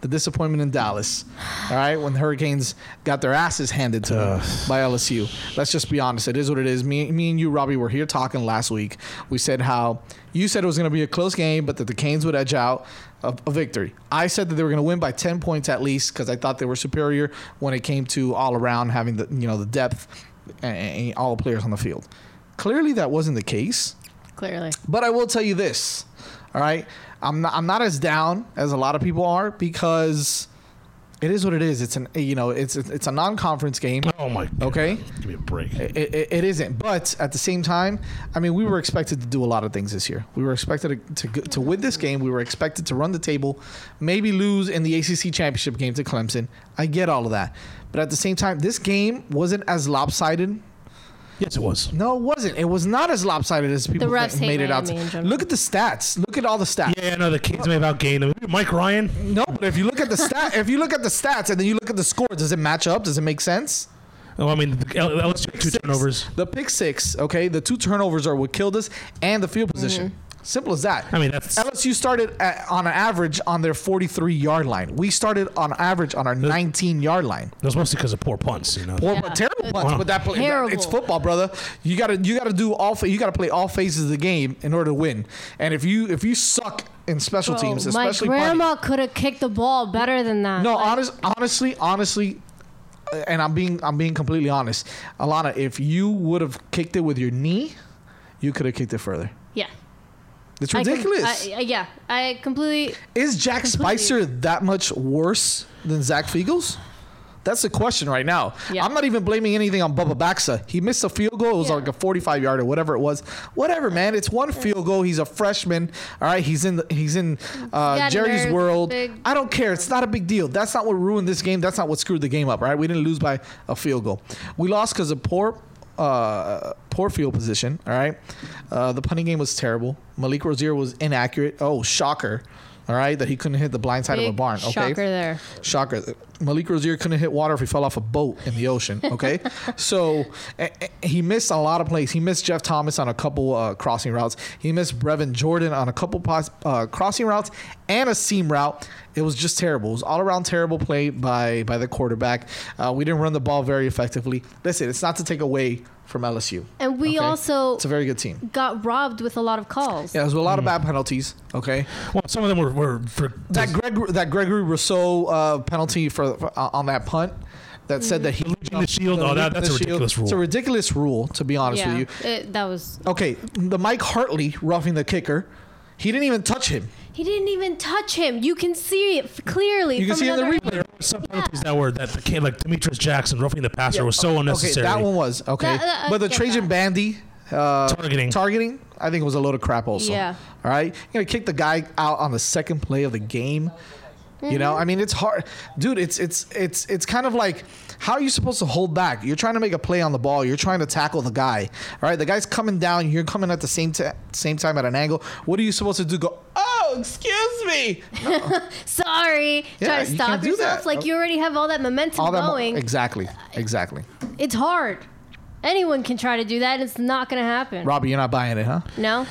The disappointment in Dallas. All right, when the Hurricanes got their asses handed to them by LSU. Let's just be honest. It is what it is. Me, me and you, Robbie, were here talking last week. We said how you said it was going to be a close game, but that the Canes would edge out a, a victory. I said that they were going to win by ten points at least because I thought they were superior when it came to all around having the you know the depth and, and all the players on the field. Clearly, that wasn't the case. Clearly. But I will tell you this, all right? I'm not, I'm not as down as a lot of people are because it is what it is. It's an you know it's it's a non-conference game. oh my. God. Okay. Give me a break. It, it, it isn't, but at the same time, I mean, we were expected to do a lot of things this year. We were expected to, to to win this game. We were expected to run the table, maybe lose in the ACC championship game to Clemson. I get all of that, but at the same time, this game wasn't as lopsided Yes, it was. no, it wasn't. It was not as lopsided as people refs think- hate made it out. Miami in To. general. Look at the stats. Look at all the stats. Yeah, no, the Canes may have outgained them. Mike Ryan. No, but if you look at the stat, if you look at the stats and then you look at the score, does it match up? Does it make sense? Oh, I mean, the L- LSU had two Six. turnovers. The pick six. Okay, the two turnovers are what killed us, and the field position. Mm-hmm. Simple as that. I mean, that's LSU started at, on an average on their 43 yard line. We started on average on our 19 yard line. that's mostly because of poor punts. You know. Poor, Yeah. terrible punts, Wow. but that play, Terrible. it's football, brother. You gotta you gotta do all you gotta play all phases of the game in order to win. And if you if you suck in special Bro, teams, my especially punting- grandma could have kicked the ball better than that. no, Like, honest, honestly, honestly, uh, and I'm being I'm being completely honest, Alannah. If you would have kicked it with your knee, you could have kicked it further. It's I com- ridiculous. I, yeah, I completely. Is Jack completely- Spicer that much worse than Zach Feagles? That's the question right now. Yeah. I'm not even blaming anything on Bubba Baxa. He missed a field goal. It was Yeah. like a 45 yard or whatever it was. Whatever, man. It's one field goal. He's a freshman. All right. He's in. The, he's in uh, Jerry's world. big- I don't care. It's not a big deal. That's not what ruined this game. That's not what screwed the game up. Right. We didn't lose by a field goal. We lost because of poor. Uh, poor field position. All right, uh, the punting game was terrible. Malik Rosier was inaccurate. Oh, shocker! All right, that he couldn't hit the blind side of a barn. Okay, Shocker there. Shocker. Malik Rosier couldn't hit water if he fell off a boat in the ocean. Okay. <laughs> so eh, eh, he missed a lot of plays. He missed Jeff Thomas on a couple uh, crossing routes. He missed Brevin Jordan on a couple pos- uh, crossing routes and a seam route. It was just terrible. It was all around terrible play by by the quarterback. Uh, we didn't run the ball very effectively. Listen, it's not to take away from LSU. And we okay? also It's a very good team. got robbed with a lot of calls. Yeah, there was a lot of bad penalties. Okay. Well, some of them were, were for that Greg that Gregory Rousseau uh, penalty for, for uh, on that punt that said that he Legion the shield. Oh, that, that's a the shield. ridiculous rule. It's a ridiculous rule, to be honest Yeah, with you. it, that was. Okay, the Mike Hartley roughing the kicker, he didn't even touch him. He didn't even touch him. You can see it f- clearly. You can from see in the another replay. angle. some penalties that were that became like Demetrius Jackson roughing the passer was so unnecessary. Okay, that one was okay, That- that- I but the get Trajan that. Bandy uh, Targeting. targeting, I think it was a load of crap. Also, Yeah. All right, you're gonna kick the guy out on the second play of the game. You Mm-hmm. know, I mean, it's hard, dude. It's it's it's it's kind of like how are you supposed to hold back? You're trying to make a play on the ball. You're trying to tackle the guy. All right, the guy's coming down. You're coming at the same t- same time at an angle. What are you supposed to do? Go, oh, excuse me. <laughs> Sorry. Yeah, Try to you stop yourself. Like you already have all that momentum All that mo- going. exactly, exactly. it's hard. Anyone can try to do that. It's not going to happen. Robbie, you're not buying it, huh? No,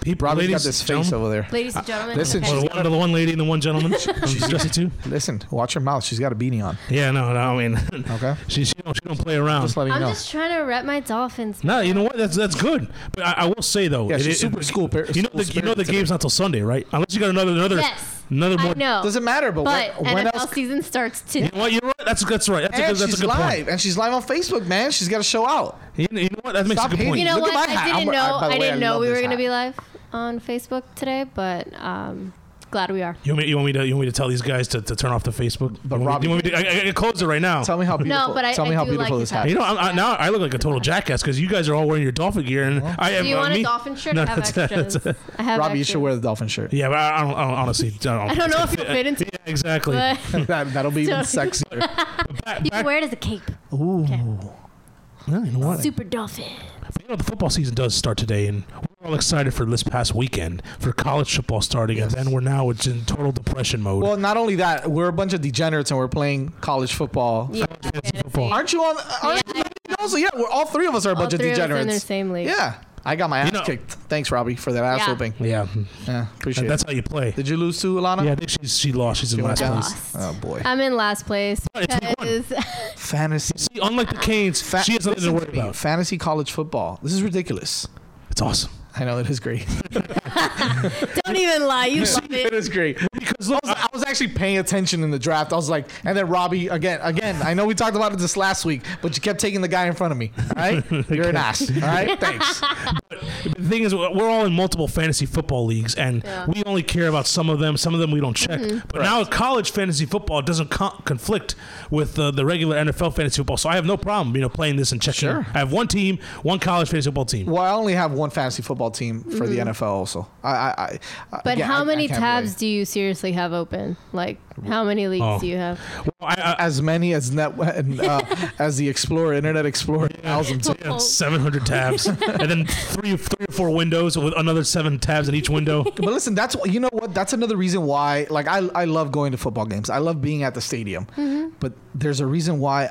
People, Robbie's ladies, got this face gentlemen. over there. ladies and gentlemen. listen, okay. Well, the, one, the one lady and the one gentleman. <laughs> She's addressed to. Listen, watch her mouth. She's got a beanie on. Yeah, no, no. I mean, <laughs> Okay. she she don't she don't play around. Just letting you I'm know. just trying to rep my Dolphins. No, you know what? That's that's good. But I, I will say though, Yeah, it- she's it- super school par- You know, school the, you know the spirited game's not till Sunday, right? Unless you got another another Yes. Another more. I know. Doesn't matter, but, But when, when NFL else? season starts You today. know what? You're right. That's that's right. That's a good. That's she's a good live, point. and she's live on Facebook, man. She's got to show out. You know, you know what? That makes Stop a good point. You know Look at what? my I hat. didn't I'm- know. I- I way, didn't I know love we were going to hat. be live on Facebook today, but um, glad we are. You want me? You want me to? You want me to tell these guys to, to turn off the Facebook? But you want me, Robbie- you want me to, I, I can close it right now. Tell me how beautiful. No, but I- tell me I how do beautiful like this his hat. hat. You know, I'm, I, now I look like a total jackass because you guys are all wearing your dolphin gear, and I am. Do you uh, want me- a dolphin shirt? No, I have that's- extras. that's- <laughs> I have Robbie, you should wear the dolphin shirt. Yeah, but I don't, I don't honestly. I don't, I don't know if you'll fit into Yeah, <laughs> exactly. <laughs> That, that'll be even sexier. Back- you can wear it as a cape. Ooh. Yeah, you know what? Super Dolphin. But, you know, the football season does start today, and we're all excited for this past weekend for college football starting, and then we're now it's in total depression mode. Well, not only that, we're a bunch of degenerates and we're playing college football. Yeah, football. Aren't you on? Aren't Yeah. you also? Yeah, we're all three of us are a All bunch of three of us degenerates. in the same league. Yeah, I got my ass know- kicked. Thanks, Robbie, for that ass Yeah. whooping. yeah, Yeah, appreciate that's it. how you play. Did you lose to Alannah? Yeah, I think she's, she lost. She's in went last place. Lost. Oh boy, I'm in last place It's week one. because <laughs> fantasy. See, unlike the Canes, Fa- she has nothing to worry about. Fantasy college football. This is ridiculous. It's awesome. I know it is great. <laughs> don't even lie. You <laughs> love it it. is great. Because I was, I was actually paying attention in the draft. I was like, and then Robbie again, again. I know we talked about it this last week, but you kept taking the guy in front of me. All right, <laughs> you're an ass. All right, thanks. <laughs> the thing is, we're all in multiple fantasy football leagues, and Yeah. we only care about some of them. Some of them we don't check. But now college fantasy football doesn't co- conflict with uh, the regular NFL fantasy football, so I have no problem, you know, playing this and checking. Sure. I have one team, one college fantasy football team. Well, I only have one fantasy football team for the NFL. Also, I, I, I Mm-hmm. But again, how I- I many can't tabs relate. do you seriously have open? Like, how many leagues Oh. do you have? Well, I, I, As many as net <laughs> and, uh, as the Explorer, Internet Explorer allows them to. yeah, 700 tabs, <laughs> and then three, three or four windows with another seven tabs in each window. <laughs> But listen, that's you know. What that's another reason why. Like I, I love going to football games. I love being at the stadium. Mm-hmm. But there's a reason why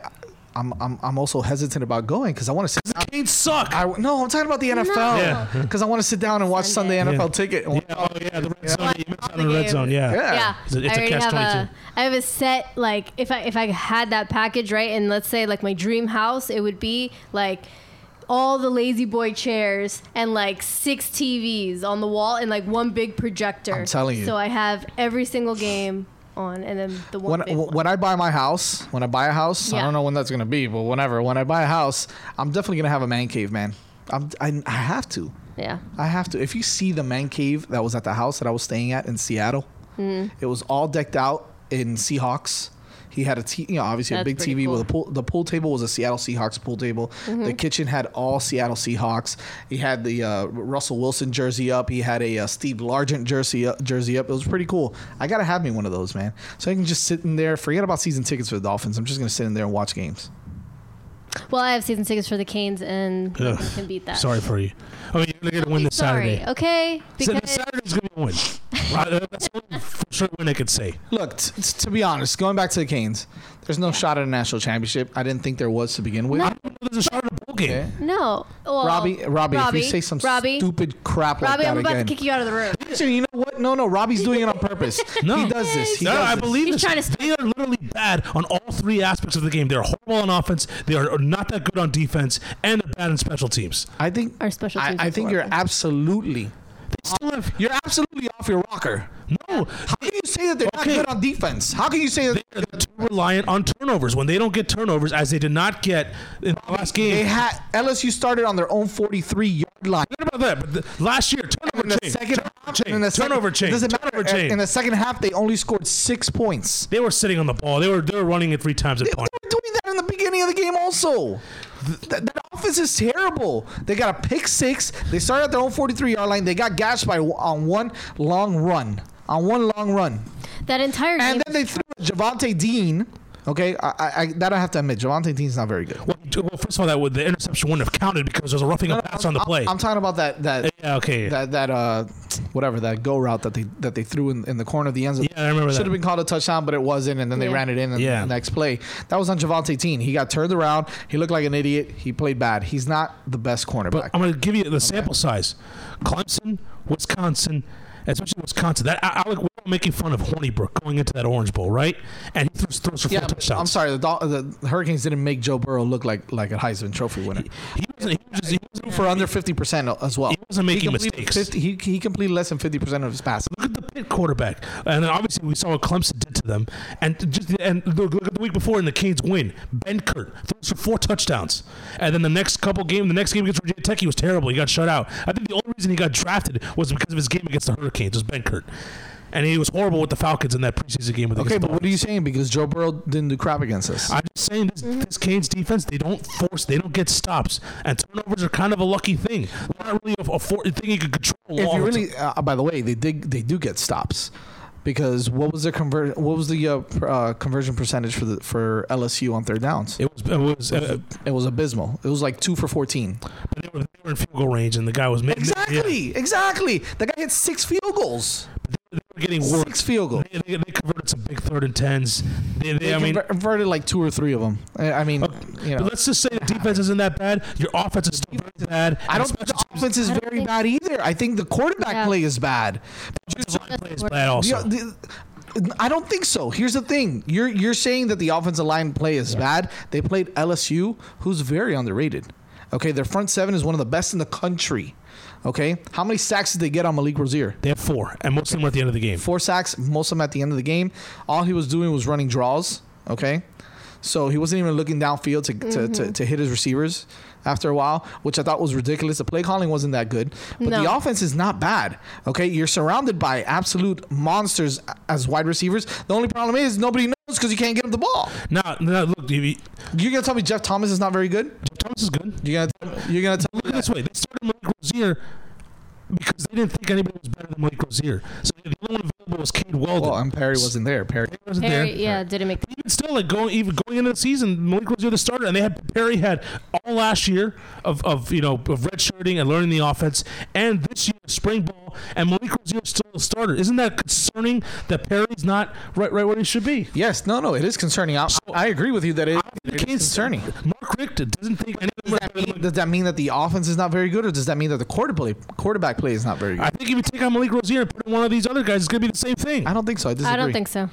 I'm, I'm, I'm also hesitant about going because I want to sit. down. Canes suck. I, no, I'm talking about the NFL. Yeah. <laughs> Because I want to sit down and watch Sunday, Sunday. NFL Yeah. ticket. and yeah, oh yeah, the red zone. You missed out on the the red zone. Yeah. Yeah. Yeah, It's a- it's I a already have catch-22. a. I have a set like if I if I had that package right, and let's say like my dream house, it would be like all the lazy boy chairs and like six TVs on the wall and like one big projector. I'm telling you. So I have every single game on, and then the one when big one. I buy my house, when I buy a house, I don't know when that's gonna be, but whenever when I buy a house, I'm definitely gonna have a man cave, man. I'm, I, I have to. yeah. I have to. If you see the man cave that was at the house that I was staying at in Seattle, Mm-hmm. it was all decked out in Seahawks. He had a t- you know, obviously a big TV with a pool. The pool table was a Seattle Seahawks pool table. Mm-hmm. The kitchen had all Seattle Seahawks. He had the uh, Russell Wilson jersey up. He had a uh, Steve Largent jersey up, jersey up. It was pretty cool. I gotta have me one of those, man. So I can just sit in there. Forget about season tickets for the Dolphins. I'm just gonna sit in there and watch games. Well, I have season tickets for the Canes, and Ugh. nothing can beat that. Sorry for you. I mean, you're gonna win this Sorry. Saturday. Okay. Sa- Because Saturday's gonna be a win. <laughs> Uh, That's the only for sure win I could say. Look, t- t- to be honest, going back to the Canes, there's no shot at a national championship. I didn't think there was to begin with. I don't know if there's a shot at a bowl game. Okay. no. Well, Robbie, Robbie, if you say some Robbie, stupid crap like Robbie, that I'm about again, to kick you out of the room. Listen, you know what? No, no, Robbie's doing it on purpose. <laughs> No. he does this. He No, does I this. believe He's this. trying to They are literally bad on all three aspects of the game. They're horrible on offense. They are not that good on defense, and they're bad in special teams. I think Our special I, teams I are think you're horrible. Absolutely, They still have you're absolutely off your rocker. no. How can you say that they're Okay. not good on defense? How can you say that They're too reliant on turnovers. When they don't get turnovers, as they did not get in the last game. they had LSU started on their own 43 yard line? Forget about that. But the, last year, turnover In the second turnover half, in the second- turnover chain. It doesn't turnover matter. chain. In the second half, they only scored six points. they were sitting on the ball. They were they were running it three times at They were doing that in the beginning of the game also. Th- That, that offense is terrible. They got a pick six. They started at their own 43 yard line. They got gashed by on one long run. On one long run. That entire game. And then they threw Jhavonte Dean. Okay, I, I, I that I have to admit, Jhavonte Dean's not very good. Well, well, first of all, that would, the interception wouldn't have counted because there was a roughing up pass on the I'm- play. I'm, talking about that that yeah, okay. that that uh whatever that go route that they that they threw in, in the corner of the end zone. Yeah, I remember that. Should that. have been called a touchdown, but it wasn't, and then they Yeah. ran it in. And Yeah. the next play, that was on Jhavonte Dean. He got turned around. He looked like an idiot. He played bad. He's not the best cornerback. But I'm going to give you the sample size: Clemson, Wisconsin, especially Wisconsin. That Alec, we're all making fun of Hornibrook going into that Orange Bowl, right? And he throws, throws for yeah, four touchdowns. I'm sorry. The, the Hurricanes didn't make Joe Burrow look like like a Heisman Trophy winner. He wasn't. He was just, he wasn't For under 50 percent as well. He wasn't making completed mistakes. 50 he, he completed less than 50 percent of his passes. Look at the Pitt quarterback, and then obviously we saw what Clemson did to them. And just and look, look at the week before in the Canes win. Benkert throws for four touchdowns, and then the next couple game, the next game against Virginia Tech, he was terrible. He got shut out. I think the only reason he got drafted was because of his game against the Hurricanes. Was Benkert, and he was horrible with the Falcons in that preseason game. With Okay, but what are you saying? Because Joe Burrow didn't do crap against us. I'm just saying this, this Canes defense, they don't force, they don't get stops, and turnovers are kind of a lucky thing. They're not really a, a for, thing you can control. if you really, uh, by the way, they did they do get stops because what was the convert? What was the uh, uh, conversion percentage for the for LSU on third downs? It was it was uh, It was abysmal. It was like two for fourteen. but they were, they were in field goal range, and the guy was ma- Exactly, exactly. The guy hit six field goals. They were getting worked. Six field goals. They, they, they converted some big third and tens. They, they, They I mean, converted like two or three of them. I I mean, you know, but let's just say the defense isn't that bad. Your offense is still very bad. I don't think the teams- offense is very bad either. I think the quarterback Yeah. play is bad. offensive line play is bad also. Yeah, the- I don't think so. Here's the thing: you're you're saying that the offensive line play is bad. They played LSU, who's very underrated. Okay, their front seven is one of the best in the country. Okay, how many sacks did they get on Malik Rosier? They have four, and most of them were at the end of the game. Four sacks, most of them at the end of the game. All he was doing was running draws. Okay, so he wasn't even looking downfield to, to, to, mm-hmm. to hit his receivers after a while, which I thought was ridiculous. The play calling wasn't that good, but the offense is not bad. Okay, you're surrounded by absolute monsters as wide receivers. The only problem is nobody knows because you can't get him the ball. Now, now look, if you, You're gonna tell me Jeff Thomas is not very good? Jeff Thomas is good. You're gonna you're gonna tell Look me at it this way: they started Malik Rosier because they didn't think anybody was better than Malik Rosier. So the only one available was Cade Weldon. Well, and Perry wasn't there. Perry. He wasn't Perry, there. yeah, didn't make. even still, like going even going into the season, Malik Rosier the starter, and they had Perry had all last year of, of you know of redshirting and learning the offense, and this year spring ball, and Malik Rosier is still a starter. Isn't that concerning that Perry's not right right where he should be? Yes, no, no, it is concerning. I, I agree with you that it, it is concerning. Mark Richt doesn't think any Does that, mean, does that mean that the offense is not very good, or does that mean that the quarterback quarterback play is not very good? I think if you take out Malik Rosier and put in one of these other guys, it's gonna be the same thing. I don't think so. I disagree. I don't think so.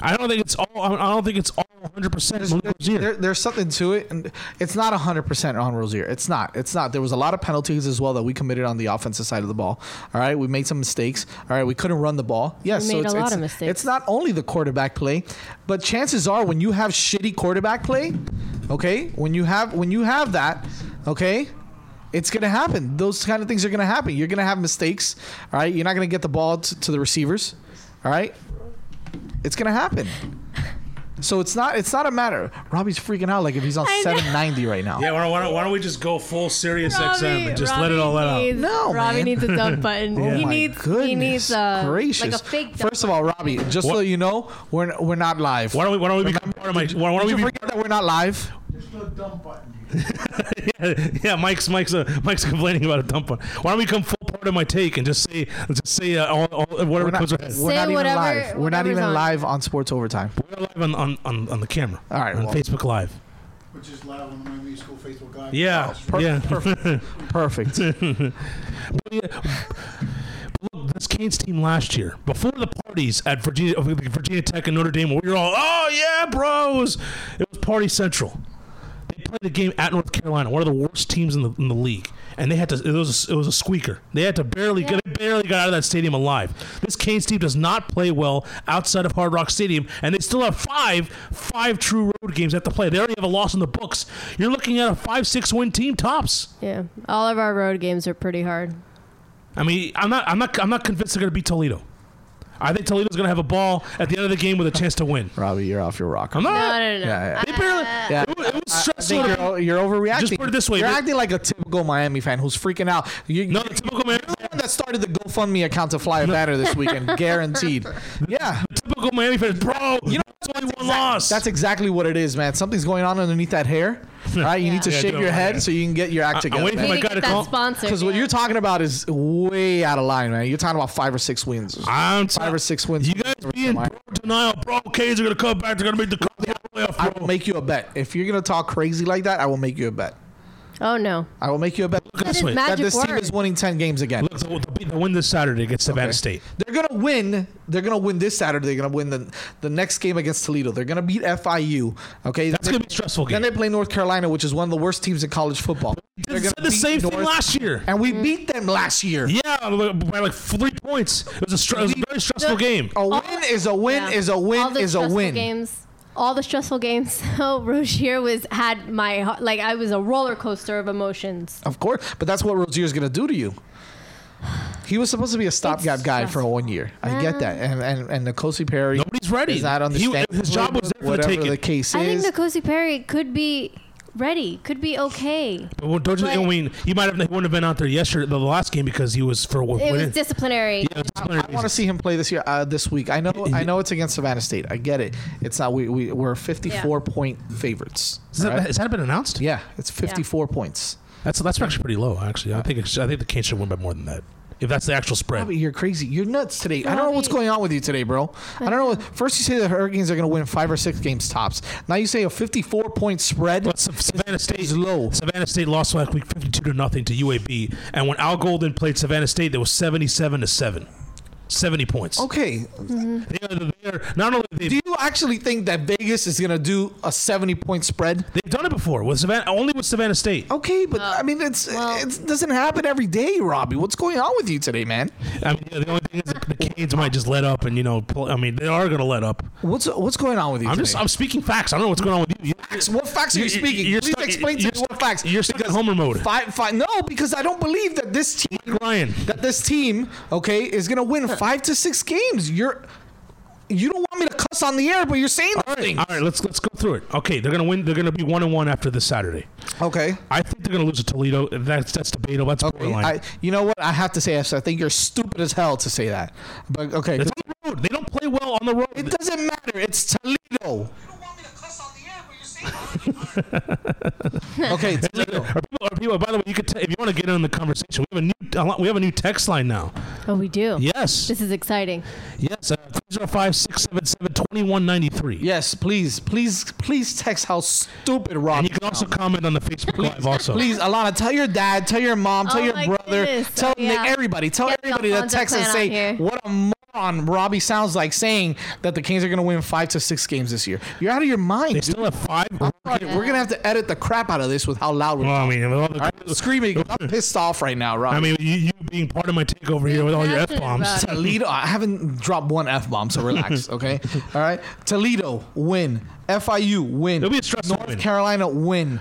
I don't think it's all. I don't think it's all 100 percent Malik Rosier. There, there's something to it, and it's not 100% on Rosier. It's not. It's not. There was a lot of penalties as well that we committed on the offensive side of the ball. All right, we made some mistakes. All right, we couldn't run the ball. Yes, We so made it's, a lot it's, of mistakes. It's not only the quarterback play, but chances are when you have shitty quarterback play, okay, when you have when you have that, okay. It's gonna happen. Those kind of things are gonna happen. You're gonna have mistakes. All right. You're not gonna get the ball t- to the receivers. All right. It's gonna happen. So it's not. It's not a matter. Robbie's freaking out like if he's on 790 right now. Yeah, why don't, why, don't, why don't we just go full Sirius XM and just Robbie let it all let out? No, Robbie man. needs a dump button. <laughs> Oh he needs. goodness He needs uh, gracious. like a fake. Dump First of all, Robbie, just so you know, we're we're not live. Why don't we? Why don't we become part of my? Why, why don't we be? forget that we're not live? There's no dump button. <laughs> yeah, Mike's Mike's uh, Mike's complaining about a dump one. Why don't we come full part of my take and just say just say uh, all, all, whatever We're not, comes ahead? we're not even whatever- live. We're not even on. live on Sports Overtime. We're live on, on, on, on the camera. All right, on well. Facebook Live. Which is live on the Miami School Facebook Live. Yeah, Per- yeah. Perfect. <laughs> But yeah, but look, this Canes team last year, before the parties at Virginia, Virginia Tech and Notre Dame, where we were all, oh yeah, bros, it was party central. They played a game at North Carolina, one of the worst teams in the in the league, and they had to. It was a, it was a squeaker. They had to barely get they barely got out of that stadium alive. This Canes team does not play well outside of Hard Rock Stadium, and they still have five five true road games they have to play. They already have a loss in the books. You're looking at a five six win team tops. Yeah, all of our road games are pretty hard. I mean, I'm not, I'm not, I'm not convinced they're going to beat Toledo. I think Toledo's going to have a ball at the end of the game with a chance to win. Robbie, you're off your rocker. I'm not. No, no, no. Yeah, yeah. They barely. Yeah. It, was- it was I stressful. think you're, you're overreacting. Just put it this way, You're they- acting like a typical Miami fan who's freaking out. You, no, you're the typical man, the one that started the GoFundMe account to fly a banner this weekend, <laughs> guaranteed. Yeah. typical Miami fan, bro. You know, it's only one loss. That's exactly what it is, man. Something's going on underneath that hair. Right? You need to Yeah, shave your it. head so you can get your act I'm together. waiting for my guy to to get call- that sponsor. Because what you're talking about is way out of line, man. You're talking about five or six wins. I'm Five or six wins. You guys being bro denial, bro. Canes are going to come back. They're going to make the playoff. I will make you a bet. If you're gonna talk crazy like that, I will make you a bet. Oh no. I will make you a bet Look That this way. magic that this team is winning ten games again. Look, they'll, they'll, win this Saturday against Savannah Okay. State. They're gonna win. They're gonna win this Saturday. They're gonna win the the next game against Toledo. They're gonna beat FIU. Okay, That's going to be a stressful game. Then they play North Carolina, which is one of the worst teams in college football. They They're said gonna the beat same thing last year. and we beat them last year. Yeah, by like three points. It was a, str- it was a very stressful The- game. A win is a win. Yeah. Is a All win. the Is a win. Games. All the stressful games. <laughs> So Rosier was had my like I was a roller coaster of emotions. Of course, but that's what Rosier's gonna do to you. He was supposed to be a stopgap guy for one year. I get that, and and and Nkosi Perry. Nobody's ready. Is not He- understanding his job was there for the whatever taking. the case I think is. Nkosi Perry could be ready. Could be okay. But what- don't you? I mean, he might have he wouldn't have been out there yesterday, the last game because he was for It was disciplinary. Yeah, disciplinary I want to see him play this year, uh, this week. I know, I know it's against Savannah State. I get it. It's not. We, we we're 54 point favorites. Has that, right? has that been announced? Yeah, it's 54 points. That's that's actually pretty low. Actually, I think it's, I think the Canes should win by more than that. If that's the actual spread. Bobby, you're crazy. You're nuts today. I don't know what's Bobby. going on with you today, bro. I don't know. What, first you say the Hurricanes are going to win five or six games tops. Now you say a 54 point spread. But Sa- Savannah State is low. Savannah State lost last week, fifty-two to nothing to UAB, and when Al Golden played Savannah State, there was seventy-seven to seven, seventy points. Okay. They are, they are not only they, Do you actually think that Vegas is going to do a 70 point spread? they've done it before with Savannah, only with Savannah State. Okay, but oh. I mean, it's well- it doesn't happen every day, Robbie. What's going on with you today, man? I mean, the only thing is that the Canes might just let up, and you know, pull, I mean, they are going to let up. What's what's going on with you? I'm today? just I'm speaking facts. I don't know what's going on with you. you So what facts are you, You- speaking? you're Please stuck- explain to you're me what facts. you're stuck in Homer mode. Five, five, no, because I don't believe that this team, Ryan. that this team, okay, is gonna win five to six games. You're, you don't want me to cuss on the air, but you're saying All right, things. all right, let's let's go through it. Okay, they're gonna win. They're gonna be one and one after this Saturday. Okay. I think they're gonna lose to Toledo. That's that's debatable. That's Okay. borderline. I, you know what? I have to say. I think you're stupid as hell to say that. But okay, it's on the road. They don't play well on the road. it doesn't matter. It's Toledo. <laughs> okay, Toledo. Are people, are people, by the way, you could t- if you want to get in the conversation, we have a new a lot- we have a new text line now. Oh, we do. Yes, This is exciting. yes. Uh, 305-677-2193. Yes, please, please, please text how stupid Rob. And you can also comment on the Facebook Live also. Please, Alannah, tell your dad, tell your mom, tell Oh your brother, goodness. tell Oh, yeah. Nick, everybody, tell Get everybody that Alfonso text and say here. what a moron Robbie sounds like saying that the Kings are going to win five to six games this year. You're out of your mind. They dude. still have five. We're gonna have to edit the crap out of this with how loud we're Well, I mean, all the- All right, screaming. I'm pissed off right now, Robbie. I mean, you, you being part of my takeover here with all your f bombs. Toledo. I haven't dropped one f bomb, so relax. <laughs> Okay. All right. Toledo win. FIU win. It'll be a stressful North win. Carolina win.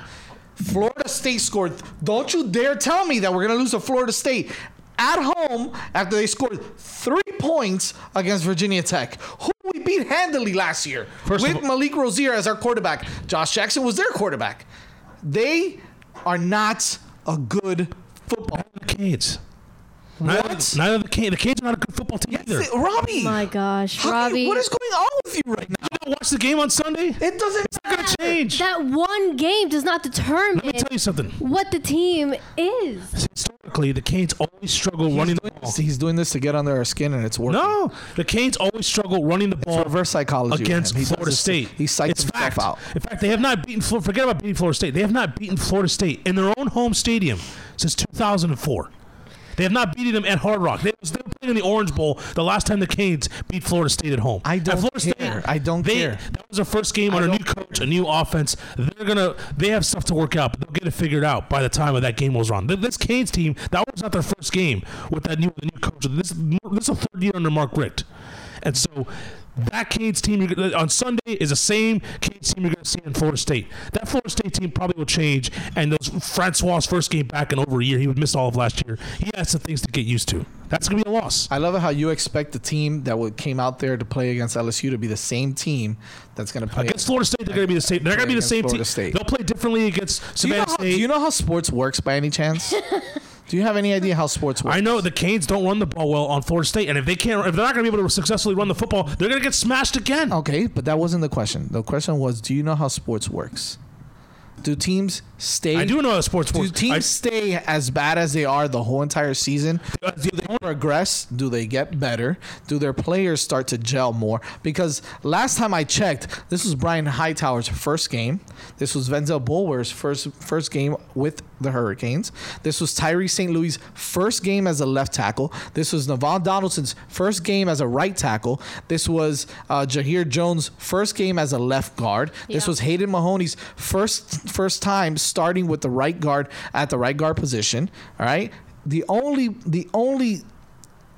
Florida State scored. Don't you dare tell me that we're gonna lose to Florida State at home after they scored three points against Virginia Tech, who we beat handily last year First with all- Malik Rosier as our quarterback. Josh Jackson was their quarterback. They are not a good football. Canes. Neither, What? neither the Canes. The Canes are not a good football team either. It, Robbie. My gosh, How- Robbie. what is going on with you right now? You don't watch the game on Sunday? It doesn't It's not going to change. that one game does not determine Let me tell you something. what the team is. Historically, the Canes always struggle running the ball. He's doing this to get under our skin, and it's working. No, the Canes always struggle running the ball reverse psychology against him. Florida this- State. he psyched it's himself fact. out. In fact, they have not beaten. Flor- Forget about beating Florida State. They have not beaten Florida State in their own home stadium since 2004. They have not beaten them at Hard Rock. They, were playing in the Orange Bowl the last time the Canes beat Florida State at home. I don't Florida care. I don't they- care. That was their first game I on a new coach, a new offense. They're gonna. They have stuff to work out, but they'll get it figured out by the time of that game rolls around. This Canes team, that was not their first game with that new the new coach. This this is a third year under Mark Richt, and so that Canes team on Sunday is the same Canes team you're going to see in Florida State. That Florida State team probably will change, and those Francois' first game back in over a year, he would miss all of last year. He has some things to get used to. That's going to be a loss. I love it how you expect the team that came out there to play against LSU to be the same team that's going to play Against Florida State, they're going to be the same. They're going to be the same Florida team. State. They'll play differently against Do you, know how, State. do you know how sports works by any chance? <laughs> do you have any idea how sports work? I know the Canes don't run the ball well on Florida State, and if they can't, if they're not going to be able to successfully run the football, they're going to get smashed again. Okay, but that wasn't the question. The question was, do you know how sports works? Do teams stay? I do know how sports work. Do teams I- stay as bad as they are the whole entire season? Do they progress? Do they get better? Do their players start to gel more? Because last time I checked, this was Brian Hightower's first game. This was Venzell Boulware's first first game with the Hurricanes. This was Tyree St. Louis' first game as a left tackle. This was Navaughn Donaldson's first game as a right tackle. This was uh, Jahair Jones' first game as a left guard. This was Hayden Mahoney's first first time starting with the right guard at the right guard position. All right. The only the only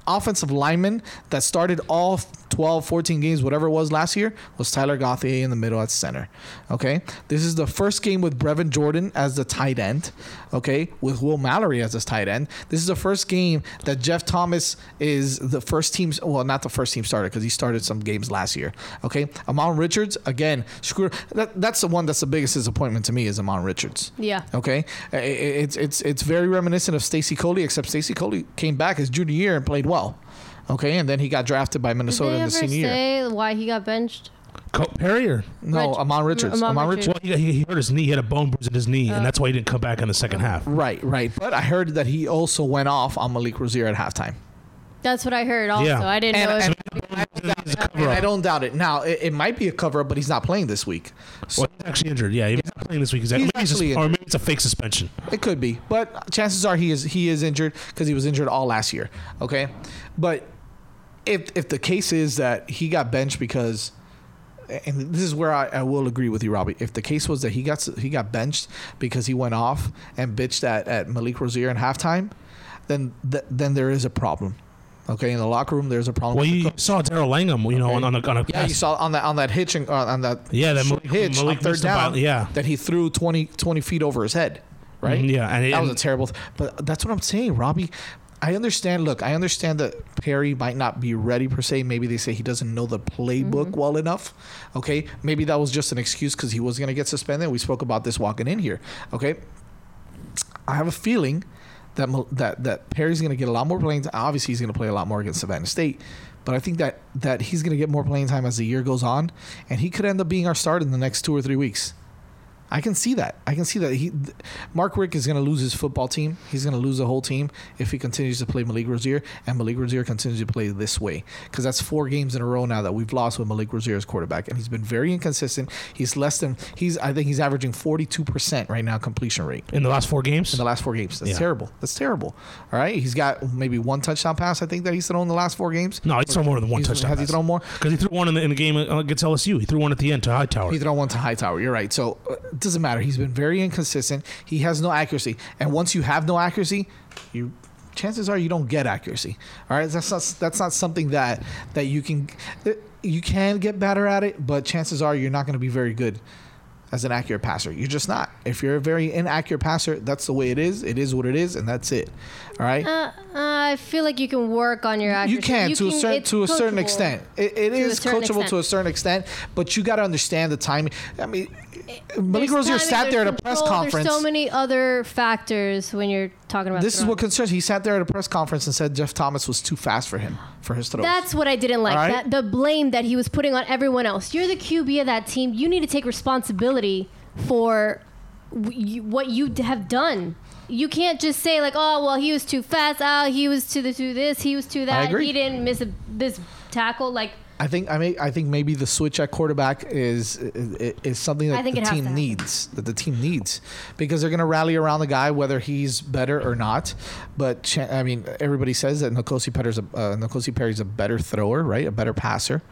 offensive lineman that started all 12, 14 games, whatever it was last year, was Tyler Gauthier in the middle at center. Okay, this is the first game with Brevin Jordan as the tight end. Okay, with Will Mallory as his tight end. This is the first game that Jeff Thomas is the first team. Well, not the first team starter because he started some games last year. Okay, Ahmmon Richards again. Screw that. That's the one that's the biggest disappointment to me is Ahmmon Richards. Yeah. Okay, it's it's it's very reminiscent of Stacy Coley, except Stacy Coley came back his junior year and played well. Okay, and then he got drafted by Did Minnesota they in ever the senior year. say why he got benched? Co- Perry or No, Rich- Ahmmon Richards. Ahmmon Ahmmon Richards. Richards. well, he, he hurt his knee. He had a bone bruise in his knee, and oh. that's why he didn't come back in the second oh. half. Right, right. But I heard that he also went off on Malik Rosier at halftime. That's what I heard. Also, Yeah. I didn't And, know. and, if, He's a and cover-up. I don't doubt it. Now, it, it might be a cover up, but he's not playing this week. So Well, he's actually injured. Yeah, he's not playing this week. He's, He's maybe he's actually just, or injured. maybe it's a fake suspension. It could be, but chances are he is he is injured because he was injured all last year. Okay, but if if the case is that he got benched because, and this is where I, I will agree with you, Robbie. If the case was that he got he got benched because he went off and bitched at, at Malik Rosier in halftime, then th- then there is a problem. Okay, in the locker room, there's a problem. Well, you saw Darrell Langham, you know, Okay. on, on a, on a Yeah, you saw on that on that hitching uh, on that Yeah, that Malik- hitch Malik on third down. ball, yeah. that he threw 20, 20 feet over his head, right? Mhm, yeah, and it- that was a terrible. Th- but that's what I'm saying, Robbie. I understand. Look, I understand that Perry might not be ready per se. Maybe they say he doesn't know the playbook mm-hmm. well enough. Okay, maybe that was just an excuse because he was going to get suspended. We spoke about this walking in here. Okay, I have a feeling that that that Perry's going to get a lot more playing time. Obviously, he's going to play a lot more against Savannah State, but I think that that he's going to get more playing time as the year goes on, and he could end up being our start in the next two or three weeks. I can see that. I can see that. He, Mark Richt is going to lose his football team. He's going to lose the whole team if he continues to play Malik Rosier, and Malik Rosier continues to play this way. Because that's four games in a row now that we've lost with Malik Rosier as quarterback, and he's been very inconsistent. He's less than he's. I think he's averaging forty two percent right now completion rate in the last four games. in the last four games. That's Yeah. terrible. That's terrible. All right, he's got maybe one touchdown pass. I think that he's thrown in the last four games. no, he's thrown more than one He's- touchdown. Has he thrown more? Because he threw one in the, in the game against LSU. He threw one at the end to Hightower. He thrown one to Hightower. You're right. So uh, doesn't matter. He's been very inconsistent. He has no accuracy. And once you have no accuracy, you chances are you don't get accuracy. All right, that's not that's not something that that you can you can get better at it, but chances are you're not going to be very good as an accurate passer. You're just not. If you're a very inaccurate passer, that's the way it is. It is what it is, and that's it. All right. uh, I feel like you can work on your accuracy. You can to a certain to a certain extent. It, it is coachable to a certain extent, but you got to understand the timing. I mean, Malik Rosier sat there at a press control, conference. There's so many other factors when you're talking about this is throwing. what concerns. He sat there at a press conference and said Jeff Thomas was too fast for him for his throws. That's what I didn't like. Right. That the blame that he was putting on everyone else. You're the QB of that team. You need to take responsibility for w- you, what you have done. You can't just say like, "Oh, well, he was too fast. Oh, he was to the to this. He was to that. He didn't miss a this tackle." Like, I think I may I think maybe the switch at quarterback is is, is something that the it has to team needs that the team needs because they're going to rally around the guy whether he's better or not. But I mean, everybody says that Nkosi Perry's a uh, Nkosi Perry's a better thrower, right? A better passer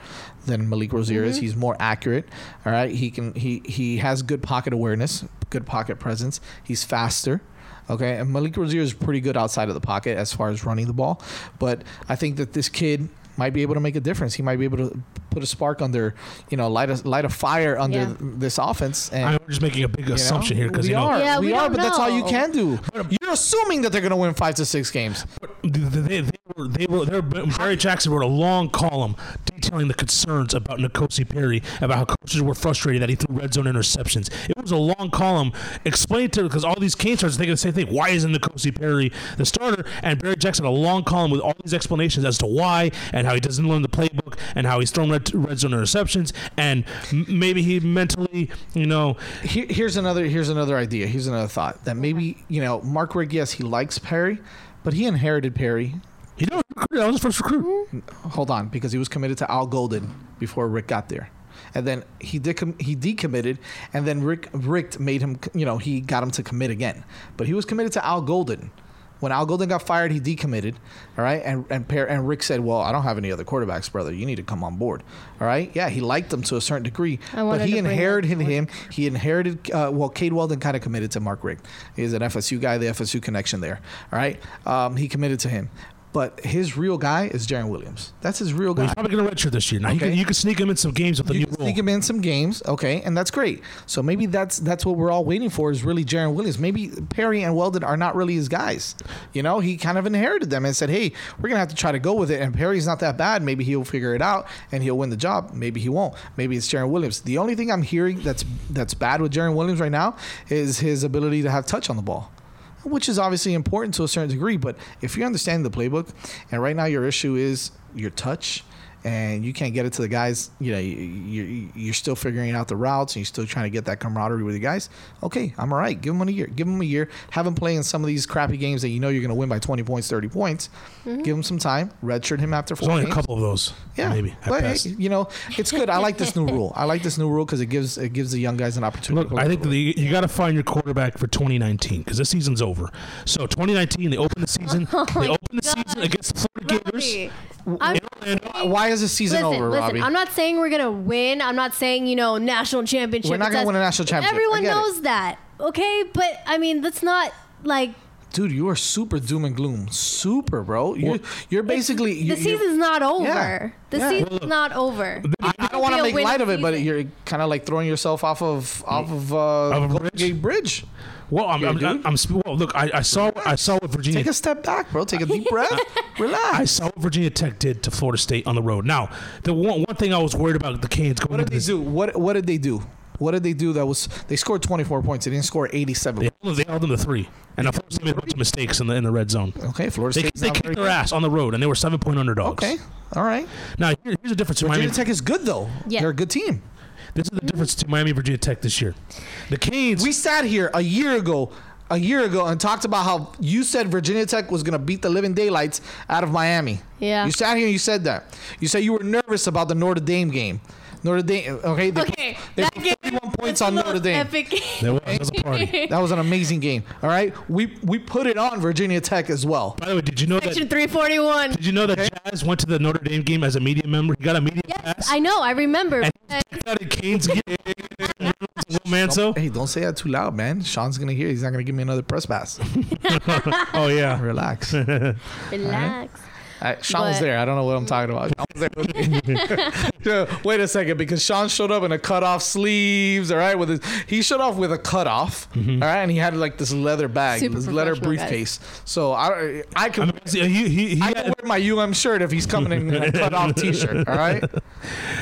than Malik Rosier Mm-hmm. is. He's more accurate. All right, he can he he has good pocket awareness, good pocket presence. He's faster. Okay, and Malik Rosier is pretty good outside of the pocket as far as running the ball, but I think that this kid might be able to make a difference. He might be able to put a spark under, you know, light a light a fire under Yeah. this offense. And I'm just making a big you know, assumption here because we you know are, Yeah, we, we are, don't but that's all you can do. Um, You're assuming that they're going to win five to six games. they, they were they were they were, Barry Jackson wrote a long column detailing the concerns about Nkosi Perry about how coaches were frustrated that he threw red zone interceptions. It was a long column explained to because all these Kane starts thinking the same thing. Why isn't Nkosi Perry the starter? And Barry Jackson had a long column with all these explanations as to why and how he doesn't learn the playbook and how he's thrown red, red zone interceptions and m- maybe he mentally you know Here, here's another here's another idea. Here's another thought that maybe you know Mark Richt. Yes, he likes Perry, but he inherited Perry. he didn't recruit. That was his first recruit. Hold on, because he was committed to Al Golden before Richt got there. And then he decom- he decommitted, and then Richt Richt made him, you know, he got him to commit again. But he was committed to Al Golden. When Al Golden got fired, he decommitted. All right, and and and Richt said, "Well, I don't have any other quarterbacks, brother. You need to come on board." All right, yeah, he liked them to a certain degree, but he inherited him. He inherited. Uh, well, Cade Weldon kind of committed to Mark Richt. He's an FSU guy, the FSU connection there. All right, um, he committed to him. But his real guy is Jarren Williams. That's his real guy. He's probably going to redshirt this year. Now, you, Okay. can, you can sneak him in some games with the You new can rule. sneak him in some games, okay, and that's great. So maybe that's that's what we're all waiting for is really Jarren Williams. Maybe Perry and Weldon are not really his guys. You know, he kind of inherited them and said, "Hey, we're gonna have to try to go with it." And Perry's not that bad. Maybe he'll figure it out and he'll win the job. Maybe he won't. Maybe it's Jarren Williams. The only thing I'm hearing that's that's bad with Jarren Williams right now is his ability to have touch on the ball which is obviously important to a certain degree. But if you understand the playbook, and right now your issue is your touch, and you can't get it to the guys, you know, you- you're still figuring out the routes, and you're still trying to get that camaraderie with the guys. Okay, I'm all right. Give them a year. Give them a year. Have them play in some of these crappy games that you know you're going to win by 20 points, 30 points. Mm-hmm. Give him some time. Redshirt him after four There's only a couple of those. Yeah, Maybe. but hey, you know, it's good. I like this new <laughs> rule. I like this new rule because it gives it gives the young guys an opportunity. Look, I think that you, you got to find your quarterback for 2019 because this season's over. So 2019, they open the season. <laughs> Oh they open the season against the Florida Gators. Robbie, I'm in Orlando. why is the season listen, over, listen. Robbie? I'm not saying we're gonna win. I'm not saying you know national championship. We're not gonna That's- win a national championship. Everyone get it. knows that, okay? But I mean, that's not like Dude, you are super doom and gloom. Super, bro. You're, you're basically. the you- you're- season's not over. Yeah. The Yeah. season's Well, not over. I, I don't want to make light of it, but you're kind of like throwing yourself off of off of, uh, Of a bridge? Bridge. Well, I'm, Yeah, I'm. I'm, I'm sp- well, look. I, I saw I saw what Virginia Take a step back, bro. Take a deep breath. <laughs> Relax. I saw what Virginia Tech did to Florida State on the road. Now, the one, one thing I was worried about the Canes going What did into they this, do? What What did they do? What did they do? That was they scored 24 points. They didn't score 87. they held, they held them to three, and now Florida State made a bunch of mistakes in the in the red zone. Okay, Florida They, they kicked their good. ass on the road, and they were seven point underdogs. Okay, all right. Now here, here's the difference. in Virginia Miami, Tech is good though. Yeah. They're a good team. This is the difference to Miami Virginia Tech this year. The Canes. We sat here a year ago, a year ago, and talked about how you said Virginia Tech was going to beat the living daylights out of Miami. Yeah. You sat here and you said that. You said you were nervous about the Notre Dame game. Notre Dame. Okay. They Okay, they that put game 31 points was on Notre Dame. Epic <laughs> game. that was, that was a party. <laughs> That was an amazing game. All right. We we put it on Virginia Tech as well. By the way, did you know Section that? 341. Did you know that Okay. Jazz went to the Notre Dame game as a media member? He got a media Yes, pass. I know. I remember. And but- he got a Canes game. <laughs> Will Manso. Hey, don't say that too loud, man. Sean's gonna hear. He's not gonna give me another press pass. Oh yeah. Relax. Relax. Uh, Sean was there. I don't know what I'm talking about. Sean was there with me. <laughs> Yeah, Wait a second, because Sean showed up in a cut off sleeves. All right, with his he showed off with a cut off. All right, and he had like this leather bag, Super this leather professional, guys. briefcase. So I I I could. mean, he, he, he I had, can wear my UM shirt if he's coming in a cut off <laughs> T-shirt. All right,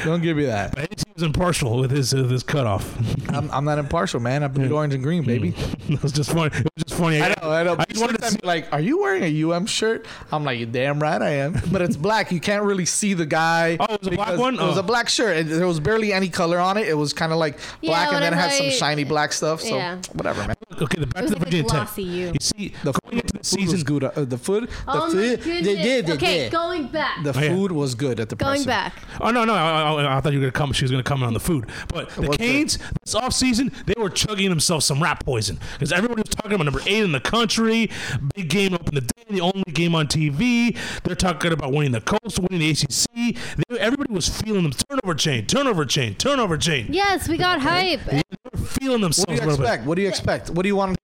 don't give me that. he was impartial with his uh, his cutoff. <laughs> I'm, I'm not impartial, man. I bleed orange and green, baby. it was just funny. It was just funny. I know, I know. I just wanted to see, like, are you wearing a UM shirt? I'm like, you damn right I am. <laughs> But it's black. You can't really see the guy. Oh, it was a black because one? It was Oh. a black shirt. and There was barely any color on it. It was kind of like Yeah, black, and then it had whatever, some shiny black stuff. So Yeah. whatever, man. okay, the back to the like Virginia Tech. glossy you. You see, The going into the food season, was good. Uh, the food, the Oh my food, goodness. they did, they okay, did. going back. the Oh, yeah. food was good at the going presser. back. Oh no, no! I, I, I thought you were gonna come. She was gonna come on the food, but the was Canes this offseason, they were chugging themselves some rat poison because everybody was talking about number eight in the country, big game to open the day, the only game on TV. They're talking about winning the Coast, winning the ACC. They, everybody was feeling them. Turnover chain, turnover chain, turnover chain. Yes, we got hype. They were feeling What do you expect? What do you expect? What do you want?